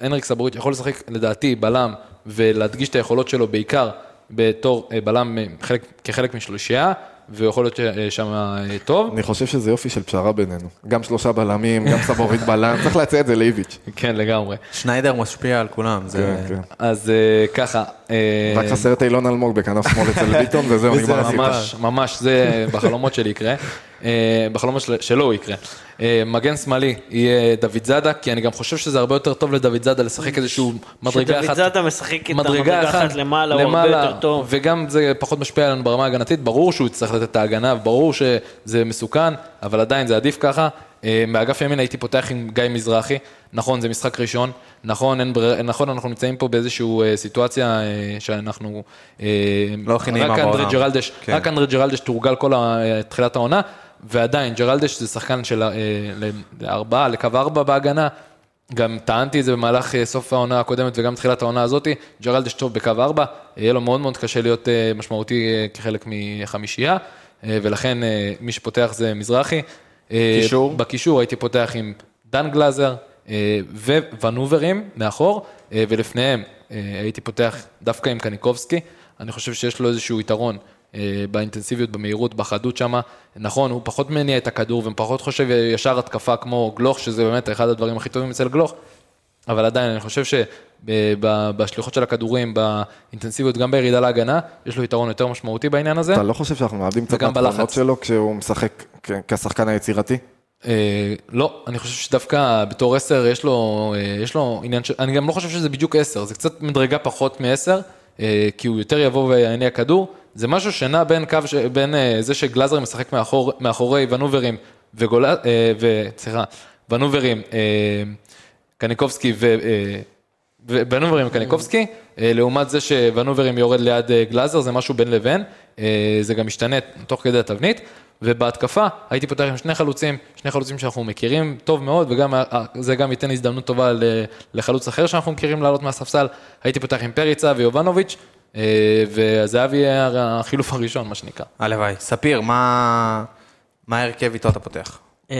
S5: שהנריק סבורית יכול לשחק לדעתי בלם ולהדגיש את היכולות שלו בעיקר בתור אה, בלם אה, חלק, כחלק משלושייה, ויכול להיות אה, שם טוב.
S4: אני חושב שזה יופי של פשרה בינינו. גם שלושה בלמים, גם סבורית בלם, צריך להציע את זה לאיביץ'.
S5: כן, לגמרי.
S1: שניידר משפיע על כולם, זה...
S4: כן, כן.
S5: אז ככה.
S4: רק חסר את אילון אלמוג בכנף שמאל אצל ביטון, וזהו, נגמר הסיפור.
S5: ממש, ממש, זה בחלומות שלי יקרה. בחלומות של- שלו הוא יקרה. אה, מגן שמאלי יהיה דוד זאדה, כי אני גם חושב שזה הרבה יותר טוב לדוד זאדה לשחק איזשהו מדרגה אחת.
S6: שדוד זאדה משחק את
S5: מדרגה
S6: המדרגה אחת למעלה, הוא הרבה יותר טוב.
S5: וגם זה פחות משפיע עלינו ברמה ההגנתית, ברור שהוא יצטרך לתת את ההגנה, ברור שזה מסוכן, אבל עדיין זה עדיף ככה. אה, מאגף ימין הייתי פותח עם גיא מזרחי, נכון, זה משחק ראשון, נכון, אין ברר, נכון, אנחנו נמצאים פה באיזושהי אה, סיטואציה אה, שאנחנו... אה,
S1: לא הכי נעימה
S5: רק אנדרי
S1: בעולם.
S5: ג'רלדש,
S1: כן.
S5: רק אנדרי ג'רלדש תורגל כל תחילת העונה, ועדיין, ג'רלדש זה שחקן של אה, לארבעה, לקו ארבע בהגנה. גם טענתי את זה במהלך אה, סוף העונה הקודמת וגם תחילת העונה הזאת, ג'רלדש טוב בקו ארבע, יהיה לו מאוד מאוד קשה להיות אה, משמעותי כחלק מחמישייה, ולכן מי שפותח זה מזרחי.
S1: קישור?
S5: בקישור הייתי פותח עם דן גלאזר וונוברים מאחור, ולפניהם הייתי פותח דווקא עם קניקובסקי. אני חושב שיש לו איזשהו יתרון באינטנסיביות, במהירות, בחדות שמה. נכון, הוא פחות מניע את הכדור ופחות חושב ישר התקפה כמו גלוך, שזה באמת אחד הדברים הכי טובים אצל גלוך. אבל עדיין, אני חושב שבשליחות של הכדורים, באינטנסיביות, גם בירידה להגנה, יש לו יתרון יותר משמעותי בעניין הזה.
S4: אתה לא חושב שאנחנו מאבדים קצת מהתכונות. שלו כשהוא משחק כשחקן היצירתי?
S5: אה, לא, אני חושב שדווקא בתור עשר יש לו, אה, יש לו עניין של, אני גם לא חושב שזה בדיוק עשר, זה קצת מדרגה פחות מעשר, אה, כי הוא יותר יבוא ויניע כדור, זה משהו שנע בין קו, ש- בין אה, זה שגלאזר משחק מאחור, מאחורי ונוברים וגול, אה. סליחה, ונוברים, אה, קניקובסקי ו... ונוברים וקניקובסקי, אה, לעומת זה שוונוברים יורד ליד גלאזר, זה משהו בין לבין, זה גם משתנה תוך כדי התבנית, ובהתקפה הייתי פותח עם שני חלוצים, שני חלוצים שאנחנו מכירים טוב מאוד, וגם אה, זה גם ייתן הזדמנות טובה לחלוץ אחר שאנחנו מכירים לעלות מהספסל, הייתי פותח עם פריצה ויובנוביץ', וזהבי יהיה החילוף הראשון, מה שנקרא.
S1: הלוואי. ספיר, מה מה ההרכב איתו אתה פותח?
S6: אמ,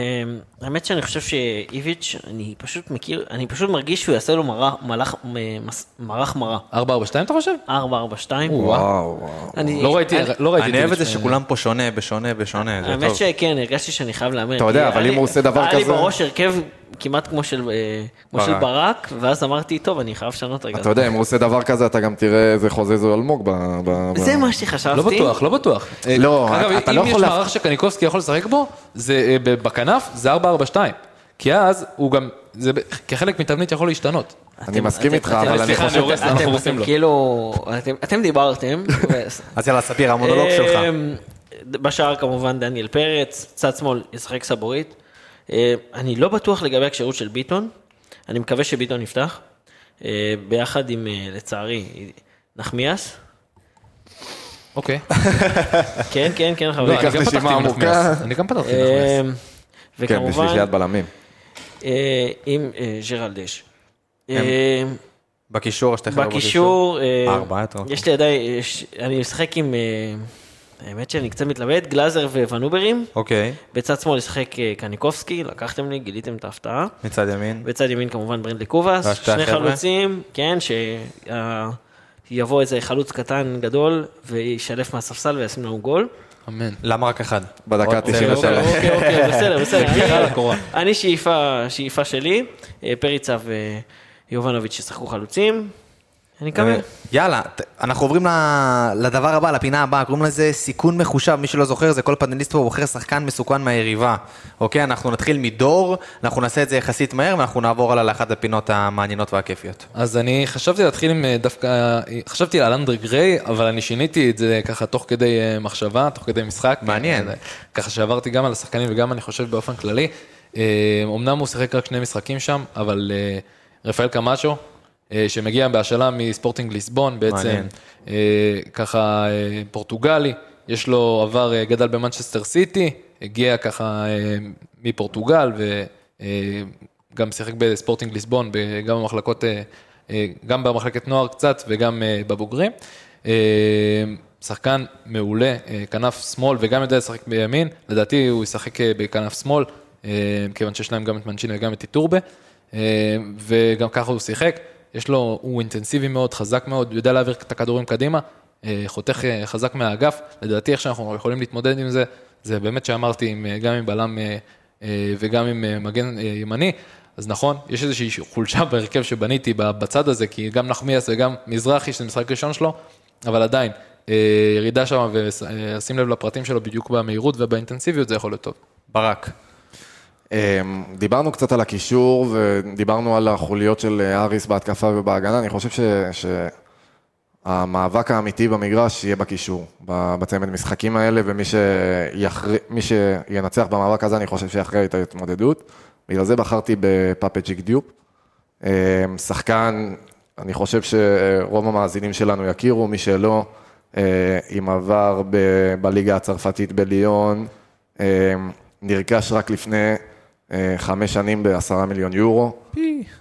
S6: האמת שאני חושב שאיביץ', אני פשוט מכיר, אני פשוט מרגיש שהוא יעשה לו מרח- מערך מרה.
S5: 4-4-2 אתה חושב?
S6: 4-4-2.
S4: וואו, וואו.
S6: אני-
S5: לא ראיתי,
S6: אני-
S5: לא ראיתי
S1: אני אוהב את זה
S5: איביץ',
S1: שכולם פה שונה, בשונה, בשונה,
S6: האמת. שכן, הרגשתי שאני חייב להמר.
S4: אתה יודע, אבל אם הוא עושה דבר
S6: היה לי
S4: כזה-
S6: בראש הרכב כמעט כמו של אה, כמו של
S1: ברק.
S6: ברק, ואז אמרתי, טוב, אני חייב לשנות רגע.
S4: אתה יודע, אם הוא עושה דבר כזה, אתה גם תראה איזה חוזה זה אלמוג ב... ב- ב-
S6: זה מה שחשבתי.
S5: לא בטוח, לא בטוח.
S4: לא,
S5: אגב,
S4: אתה
S5: אם
S4: לא
S5: יש
S4: יכול לה-
S5: מערך שקניקובסקי יכול לשחק בו, זה אה, ב- בכנף, זה 4-4-2. כי אז הוא גם, זה ב- כחלק מתבנית יכול להשתנות.
S4: אני מסכים איתך, אבל אני
S5: סליחה,
S4: חושב...
S5: אני הורס, אנחנו
S6: אתם-
S5: הורסים
S6: אתם
S5: לו.
S6: כאילו, אתם- דיברתם.
S1: אז יאללה, ספיר, המונולוג שלך.
S6: בשער כמובן דניאל פרץ, צד שמאל ישחק סבורית. אה, אני לא בטוח לגבי הכשירות של ביטון, אני מקווה שביטון יפתח, אה, ביחד עם, אה, לצערי, נחמיאס.
S5: אוקיי.
S6: כן, כן, כן,
S5: לא,
S6: חברים.
S5: אני גם פתחתי עם. נחמיאס. אני גם פתחתי עם נחמיאס.
S6: אה,
S4: כן, בשביל
S6: וכמובן,
S4: שלישיית בלמים.
S6: עם ג'רלדש.
S1: בקישור, שתי
S6: בקישור,
S1: ארבעה.
S6: יש לידי, יש- אני משחק עם, האמת שאני קצת מתלבט, גלאזר וונוברים.
S1: אוקיי,
S6: בצד שמאל ישחק אה, קניקובסקי, לקחתם לי, גיליתם את ההפתעה.
S1: מצד ימין.
S6: בצד ימין כמובן ברנדלי קובאס, שני? חלוצים, כן, שיבוא איזה חלוץ קטן גדול וישלף מהספסל וישים לנו גול.
S5: אמן.
S1: למה רק אחד?
S4: בדקה
S1: עוד-
S4: 93.
S6: אוקיי, אוקיי, בסדר, בסדר.
S5: נקרא
S6: אני- שאיפה שלי, אה, פריצה ויובנוביץ' ישחקו חלוצים. אני מקווה.
S1: יאללה, ת- אנחנו עוברים לדבר הבא, לפינה הבאה, קוראים לזה סיכון מחושב, מי שלא זוכר, זה כל פאנליסט פה בוחר שחקן מסוכן מהיריבה. אוקיי, אנחנו נתחיל מדור, אנחנו נעשה את זה יחסית מהר, ואנחנו נעבור הלאה לאחת הפינות המעניינות והכיפיות.
S5: אז אני חשבתי להתחיל עם אה, דווקא, אה, חשבתי על אנדרי גריי, אבל אני שיניתי את זה ככה תוך כדי אה, מחשבה, תוך כדי משחק.
S1: מעניין.
S5: אה, ככה שעברתי גם על השחקנים וגם אני חושב באופן כללי. אה, אמנם הוא שיחק רק שני משחקים שם, אבל אה, רפאל קמאצ'ו, אה, שמגיע בהשאלה מספורטינג ליסבון, בעצם
S1: מעניין.
S5: אה, ככה אה, פורטוגלי, יש לו עבר, אה, גדל במנצ'סטר סיטי, הגיע ככה אה, מפורטוגל וגם שיחק בספורטינג ליסבון, גם במחלקות, אה, אה, גם במחלקת נוער קצת וגם אה, בבוגרים. אה, שחקן מעולה, אה, כנף שמאל וגם יודע לשחק בימין, לדעתי הוא ישחק אה, בכנף שמאל, אה, כיוון שיש להם גם את מנצ'ינה וגם את איטורבה, אה, וגם ככה הוא שיחק. יש לו, הוא אינטנסיבי מאוד, חזק מאוד, יודע להעביר את הכדורים קדימה, אה, חותך אה, חזק מהאגף, לדעתי איך שאנחנו יכולים להתמודד עם זה, זה באמת שאמרתי, אה, גם עם בלם וגם עם מגן ימני, אז נכון, יש איזושהי חולשה בהרכב שבניתי בצד הזה, כי גם נחמיאס וגם מזרחי, שזה משחק ראשון שלו, אבל עדיין, ירידה שם ולשים לב לפרטים שלו בדיוק במהירות ובאינטנסיביות, זה יכול להיות טוב.
S1: ברק.
S4: אמ, דיברנו קצת על הקישור ודיברנו על החוליות של אה, אריס בהתקפה ובהגנה, אני חושב ש... שהמאבק האמיתי במגרש יהיה בקישור, בצמד משחקים האלה, ומי שיחר... שינצח במאבק הזה, אני חושב שיכריע את ההתמודדות. בגלל זה בחרתי בפאפ שייק דיופ. אמ, שחקן, אני חושב שרוב המאזינים שלנו יכירו, מי שלא, אה, עם עבר ב- בליגה הצרפתית בליון, אה, נרכש רק לפני אה, חמש שנים בעשרה מיליון יורו.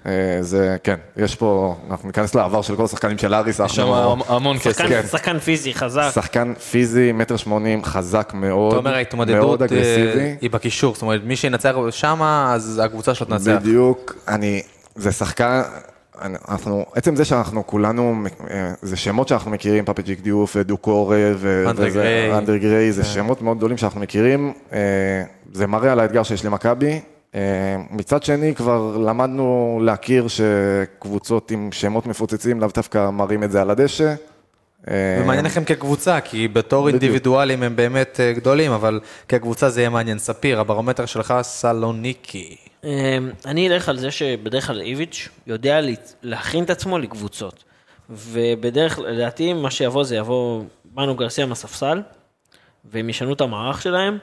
S4: אה, זה, כן, יש פה, אנחנו ניכנס לעבר של כל השחקנים של אריס,
S5: יש שם
S4: אנחנו...
S5: המון כסף.
S6: שחקן-
S4: כן.
S6: שחקן פיזי חזק.
S4: שחקן פיזי, מטר שמונים, חזק מאוד,
S1: אתה אומר
S4: מאוד
S1: ההתמודדות. אה, היא בקישור, זאת אומרת מי שינצח שמה, אז הקבוצה שלו תנצח.
S4: בדיוק, אני, זה שחקן, אנחנו, עצם זה שאנחנו כולנו, אה, זה שמות שאנחנו מכירים, פאפ שייק דיופ, דוקורה, ו-
S1: אנדרי
S4: וזה-
S1: גריי.
S4: גריי,
S1: כן.
S4: זה שמות מאוד גדולים שאנחנו מכירים, אה, זה מראה על האתגר שיש למכבי. אה, מצד שני, כבר למדנו להכיר שקבוצות עם שמות מפוצצים לאו דווקא מראים את זה על הדשא. אה,
S1: ומעניין לכם כקבוצה, כי בתור
S4: בדיוק.
S1: אינדיבידואלים הם באמת אה, גדולים, אבל כקבוצה זה יהיה מעניין. ספיר, הברומטר שלך סלוניקי.
S6: אני אלך על זה שבדרך כלל איביץ' יודע לה- להכין את עצמו לקבוצות. ובדרך כלל, לדעתי, מה שיבוא זה יבוא מנו גרסיה מהספסל, והם ישנו את המערך שלהם,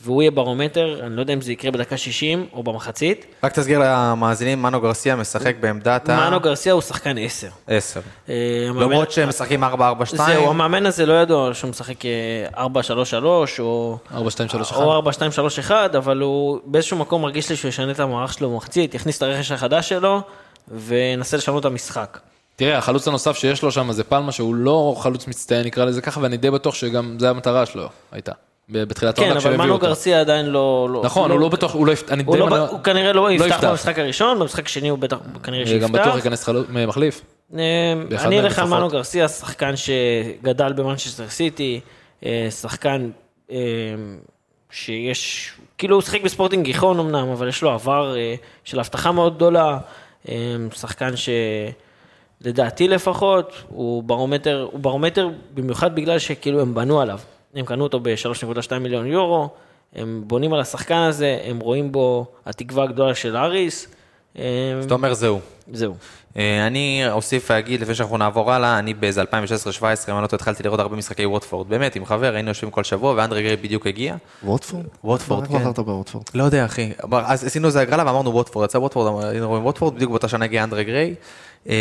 S6: והוא יהיה ברומטר, אני לא יודע אם זה יקרה בדקה 60 או במחצית.
S1: רק תסגיר למאזינים, מנו גרסיה משחק בעמדת ה...
S6: מנו גרסיה הוא שחקן 10.
S1: 10.
S6: אה,
S1: למרות שהם משחקים 4-4-2.
S6: זהו, המאמן הזה לא ידוע שהוא משחק אה, 4-3-3 או...
S5: 4, 2, 3, 1.
S6: או 4, 2, 3, 1, אבל הוא באיזשהו מקום מרגיש לי שהוא ישנה את המערך שלו במחצית, יכניס את הרכש החדש שלו, וינסה לשנות את המשחק.
S5: תראה, החלוץ הנוסף שיש לו שם זה פלמה, שהוא לא חלוץ מצטיין, נקרא לזה ככה, ואני די בטוח שגם זו המטרה שלו, הייתה. בתחילת
S6: כן,
S5: העונה
S6: אבל
S5: כשהביאו
S6: מנו. גרסיה עדיין לא... לא-
S5: נכון, הוא לא בטוח, הוא לא יפתח,
S6: הוא, לא, הוא כנראה לא יפתח
S5: יפתח.
S6: במשחק הראשון, במשחק השני הוא בטח כנראה שיפתח.
S5: גם בטוח ייכנס מחליף.
S6: אה, אני אלך על. מנו גרסיה, שחקן שגדל במנצ'סטר סיטי, אה, שחקן אה, שיש, כאילו הוא שיחק בספורטינג גיחון אמנם, אבל יש לו עבר אה, של הבטחה מאוד גדולה, אה, שחקן שלדעתי לפחות, הוא ברומטר, הוא ברומטר במיוחד בגלל שכאילו הם בנו עליו. הם קנו אותו ב-3.2 מיליון יורו, הם בונים על השחקן הזה, הם רואים בו התקווה הגדולה של אריס.
S1: זאת אומרת, זהו.
S6: זהו.
S1: אה, אני אוסיף ואגיד, לפני שאנחנו נעבור הלאה, אני באיזה 2016-2017, אם אני לא טועה, התחלתי לראות הרבה משחקי ווטפורד. באמת, עם חבר, היינו יושבים כל שבוע, ואנדרי גריי בדיוק הגיע.
S4: ווטפורד?
S1: ווטפורד,
S4: איך
S1: כן.
S4: בחרת בווטפורד?
S1: לא יודע, אחי. אז עשינו איזה הגרלה ואמרנו ווטפורד, יצא ווטפורד, היינו רואים ווטפורד, בדיוק באותה שנה הגיע אנדרי גריי. אה,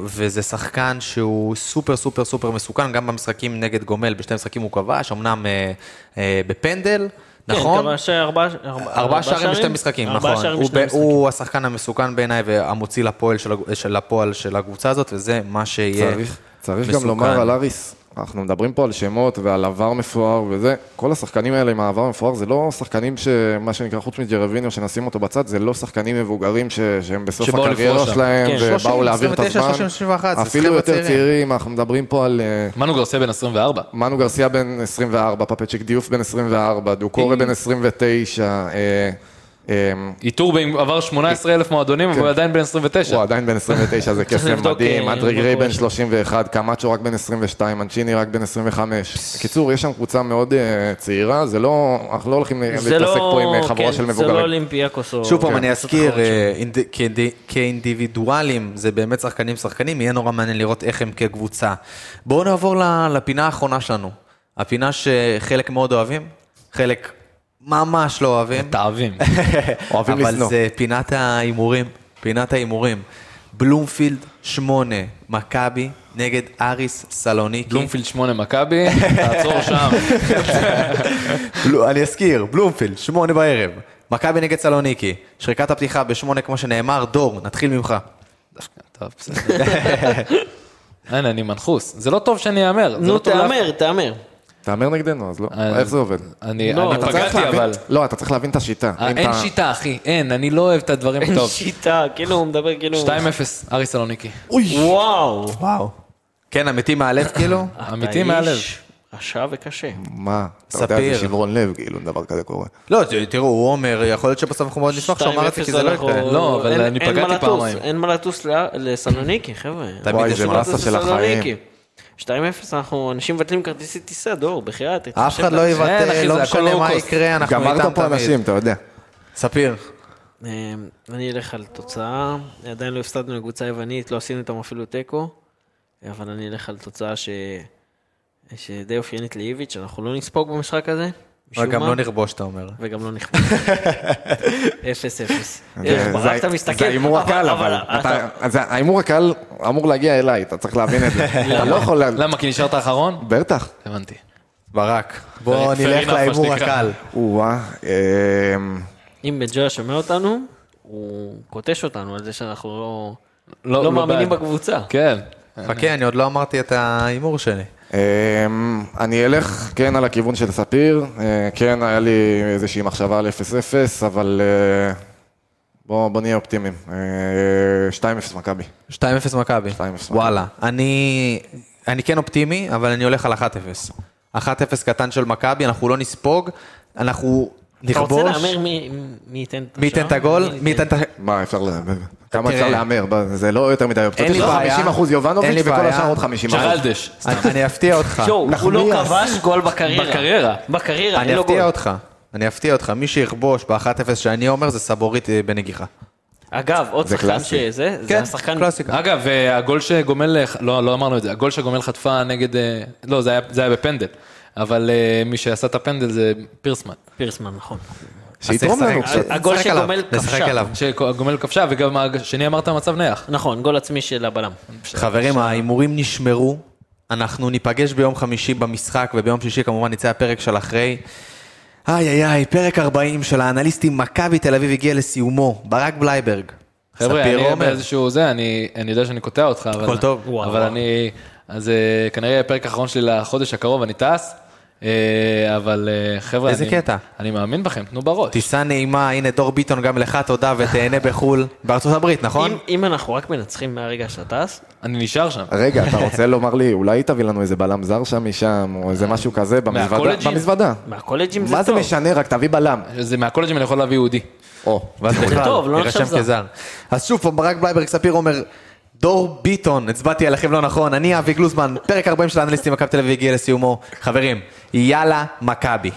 S1: וזה שחקן שהוא סופר סופר סופר מסוכן, גם במשחקים נגד גומל, בשני משחקים הוא כבש, אמנם אה, אה, בפנדל, נכון?
S6: כן, כבש ארבעה
S1: ארבעה שערים בשתי משחקים,
S6: ארבעה
S1: נכון. הוא ב-
S6: משחקים.
S1: הוא השחקן המסוכן בעיניי והמוציא לפועל של הג- של הפועל של הקבוצה הזאת, וזה מה שיהיה
S4: צריך, צריך
S1: מסוכן.
S4: גם לומר על אריס, אנחנו מדברים פה על שמות ועל עבר מפואר וזה, כל השחקנים האלה עם העבר מפואר זה לא שחקנים שמה שנקרא חוץ מג'רוויניו שנשים אותו בצד, זה לא שחקנים מבוגרים ש, שהם בסוף הקריירה. שלהם
S6: כן.
S4: ובאו
S1: 30,
S4: להעביר את
S1: 29,
S4: הזמן,
S1: 30, 31, זה
S4: אפילו יותר
S1: צעירים.
S4: צעירים, אנחנו מדברים פה על אה,
S5: מנו גרסיה בן 24.
S4: מנו גרסיה בן 24, פפצ'יק דיוף בן 24, דוקורה בן 29, אה, אמ,
S5: איתור ב- עבר 18 אלף מועדונים, אבל הוא עדיין בן 29.
S4: הוא עדיין בן 29, זה קסם מדהים, אנדרי גריי בן
S6: שם.
S4: 31, קמאצ'ו רק בן 22, מנצ'יני רק בן 25. בקיצור, יש שם קבוצה מאוד אה, צעירה, זה לא, אנחנו לא הולכים
S6: זה
S4: להתעסק
S6: לא,
S4: פה עם אה, חבורה
S6: כן,
S4: של
S6: זה לא
S4: מבוגרים.
S6: אולימפיאקוס או...
S1: שוב פעם,
S4: כן.
S1: אני אזכיר, אה, אינד- כאינד- כאינדיבידואלים, זה באמת שחקנים שחקנים, יהיה נורא מעניין לראות איך הם כקבוצה. בואו נעבור לפינה האחרונה שלנו. הפינה שחלק מאוד אוהבים, חלק ממש לא אוהבים.
S5: מתעבים.
S4: אוהבים
S1: אבל
S4: לשנוא.
S1: זה פינת ההימורים, פינת ההימורים. בלומפילד 8, מכבי נגד אריס סלוניקי.
S5: בלומפילד 8 מכבי, תעצור שם.
S1: אני אזכיר, בלומפילד, שמונה בערב. מכבי נגד סלוניקי. שריקת הפתיחה בשמונה, כמו שנאמר, דור, נתחיל ממך.
S5: טוב, בסדר. אין, אני מנחוס. זה לא טוב שאני אאמר.
S6: נו,
S5: לא טוב לאף-
S6: תהמר, תהמר.
S4: תהמר נגדנו, אז לא.
S5: אה,
S4: איך זה עובד?
S5: אני
S6: לא,
S5: אני פגעתי,
S4: להבין-
S5: אבל...
S4: לא, אתה צריך להבין את השיטה.
S5: אה, אין
S4: אתה-
S5: שיטה, אחי. אין, אני לא אוהב את הדברים
S6: אין
S5: טוב.
S6: שיטה, כאילו הוא מדבר כאילו...
S5: 2-0, ארי סלוניקי.
S6: וואו.
S1: וואו. כן, אמיתי מהלב כאילו?
S5: אמיתי מהלב.
S6: רשע וקשה.
S4: מה? אתה יודע,
S1: ספיר.
S4: זה שברון לב, כאילו, דבר כזה קורה.
S1: לא, תראו, הוא אומר, יכול להיות שבסוף אנחנו מאוד נשמח שהוא אמר את זה,
S6: 2-0
S1: כי זה לא יקרה.
S5: לא, אבל
S6: אין-
S5: אני
S6: אין
S5: פגעתי פעמיים.
S6: אין מה לטוס ל- לסלוניקי, חבר'ה.
S1: תמיד
S4: וואי,
S1: יש
S6: לטוס
S4: של החיים.
S6: לסלוניקי. 2-0 אנחנו, אנשים מבטלים כרטיסי טיסה, דור, בחייאת.
S1: אף אחד לא יוותר,
S5: אחי,
S1: לא משנה מה. יקרה, אנחנו איתם
S4: גמרת פה
S1: תמיד.
S4: אנשים, אתה יודע.
S1: ספיר.
S6: אמ, אני אלך על תוצאה, עדיין לא הפסדנו לקבוצה יוונית, לא עשינו איתם אפילו תיקו, אבל אני אלך על תוצאה ש... שדי אופיינית לאיביץ', אנחנו לא נספוג במשחק הזה, משום
S1: אבל גם
S6: מה,
S1: לא נכבוש, אתה אומר.
S6: וגם לא נכבוש. אפס אפס.
S4: זה-
S6: איך ברק אתה מסתכל,
S4: זה ההימור הקל, אבל ההימור הקל אמור להגיע אליי, אתה צריך להבין את זה. אתה לא יכול...
S5: למה, כי נשארת אחרון?
S4: בטח.
S5: הבנתי.
S1: ברק. בוא נלך להימור. הקל.
S4: או-אה. אמ,
S6: אם בן ג'ויה שומע אותנו, הוא קוטש אותנו על זה שאנחנו לא...
S5: לא-
S6: לא מאמינים
S5: בעד.
S6: בקבוצה.
S5: כן.
S1: חכה, אני עוד לא אמרתי את ההימור שלי.
S4: אמ, אני אלך כן על הכיוון של ספיר, אה, כן היה לי איזושהי מחשבה על 0-0, אבל אה, בוא בוא נהיה אופטימיים. אה, 2-0 מכבי.
S1: 2-0 מכבי.
S4: 2-0 מכבי.
S1: וואלה. אני אני כן אופטימי, אבל אני הולך על 1-0. 1-0 קטן של מכבי, אנחנו לא נספוג, אנחנו
S6: אתה רוצה
S1: נכבוש.
S6: להמר מי ייתן את
S1: מי ייתן את הגול? מי ייתן את ה...
S4: מה אפשר ל... כמה. אפשר להמר? זה לא יותר מדי אופציות.
S1: אין לי
S4: יש לך
S1: בעיה.
S4: 50 אחוז יובנוביץ' וכל. השאר עוד 50 אחוז.
S5: ג'רלדש.
S1: אני אפתיע אותך.
S6: שואו, הוא לא. כבש גול בקריירה.
S5: בקריירה.
S6: בקריירה, אין
S1: אני
S6: לו גול.
S1: אפתיע אותך. אני אפתיע אותך. מי שיכבוש ב-1-0 שאני אומר זה סבורית אה, בנגיחה.
S6: אגב, עוד
S4: זה
S6: שחקן. שזה, זה
S1: כן,
S6: השחקן...
S1: קלאסיקה.
S5: אגב, אה, הגול שגומל, לא, לא אמרנו את זה, הגול שגומל חטפה נגד, אה, לא, זה היה, בפנדל, אבל אה, מי שעשה את הפנדל זה פירסמן,
S6: פירסמן, נכון.
S4: שיתרום לנו קצת.
S6: הגול שגומל כבשה.
S5: שגומל כבשה, וגם השני אמרת מצב נייח.
S6: נכון, גול עצמי של הבלם.
S1: חברים, ההימורים נשמרו. אנחנו ניפגש ביום חמישי במשחק, וביום שישי כמובן נצא הפרק של אחרי. איי איי איי, פרק 40 של האנליסטים, מכבי תל אביב הגיע לסיומו. ברק בלייברג.
S5: חבר'ה, אני
S1: עומר.
S5: באיזשהו זה, אני, אני יודע שאני קוטע אותך, אבל...
S1: הכל טוב.
S5: אבל
S6: וואו.
S5: אני... אז אה, כנראה הפרק האחרון שלי לחודש הקרוב, אני טס, אבל אה, חבר'ה,
S1: איזה
S5: אני,
S1: קטע?
S5: אני מאמין בכם, תנו בראש.
S1: טיסה נעימה, הנה דור ביטון גם לך תודה ותהנה בחו"ל. בארצות הברית, נכון?
S6: אם- אם אנחנו רק מנצחים מהרגע שאתה טס,
S5: אני נשאר שם.
S4: רגע, אתה רוצה לומר לי, אולי תביא לנו איזה בלם זר שם משם, או איזה משהו כזה במזוודה?
S5: מהקולג'ים?
S4: במזוודה.
S6: מהקולג'ים זה
S4: מה זה
S6: טוב.
S4: משנה, רק תביא בלם.
S5: זה מהקולג'ים אני יכול להביא יהודי.
S4: או,
S1: ואז בכלל,
S6: טוב, לא
S1: יירשם
S6: נחשב זר.
S1: כזר. אז שוב ברק בלייברג ספיר אומר, דור ביטון, הצבעתי עליכם לא נכון, אני אבי גלוזמן, פרק 40 של האנליסטים מכבי תל אביב הגיע לסיומו. חברים, יאללה מכבי.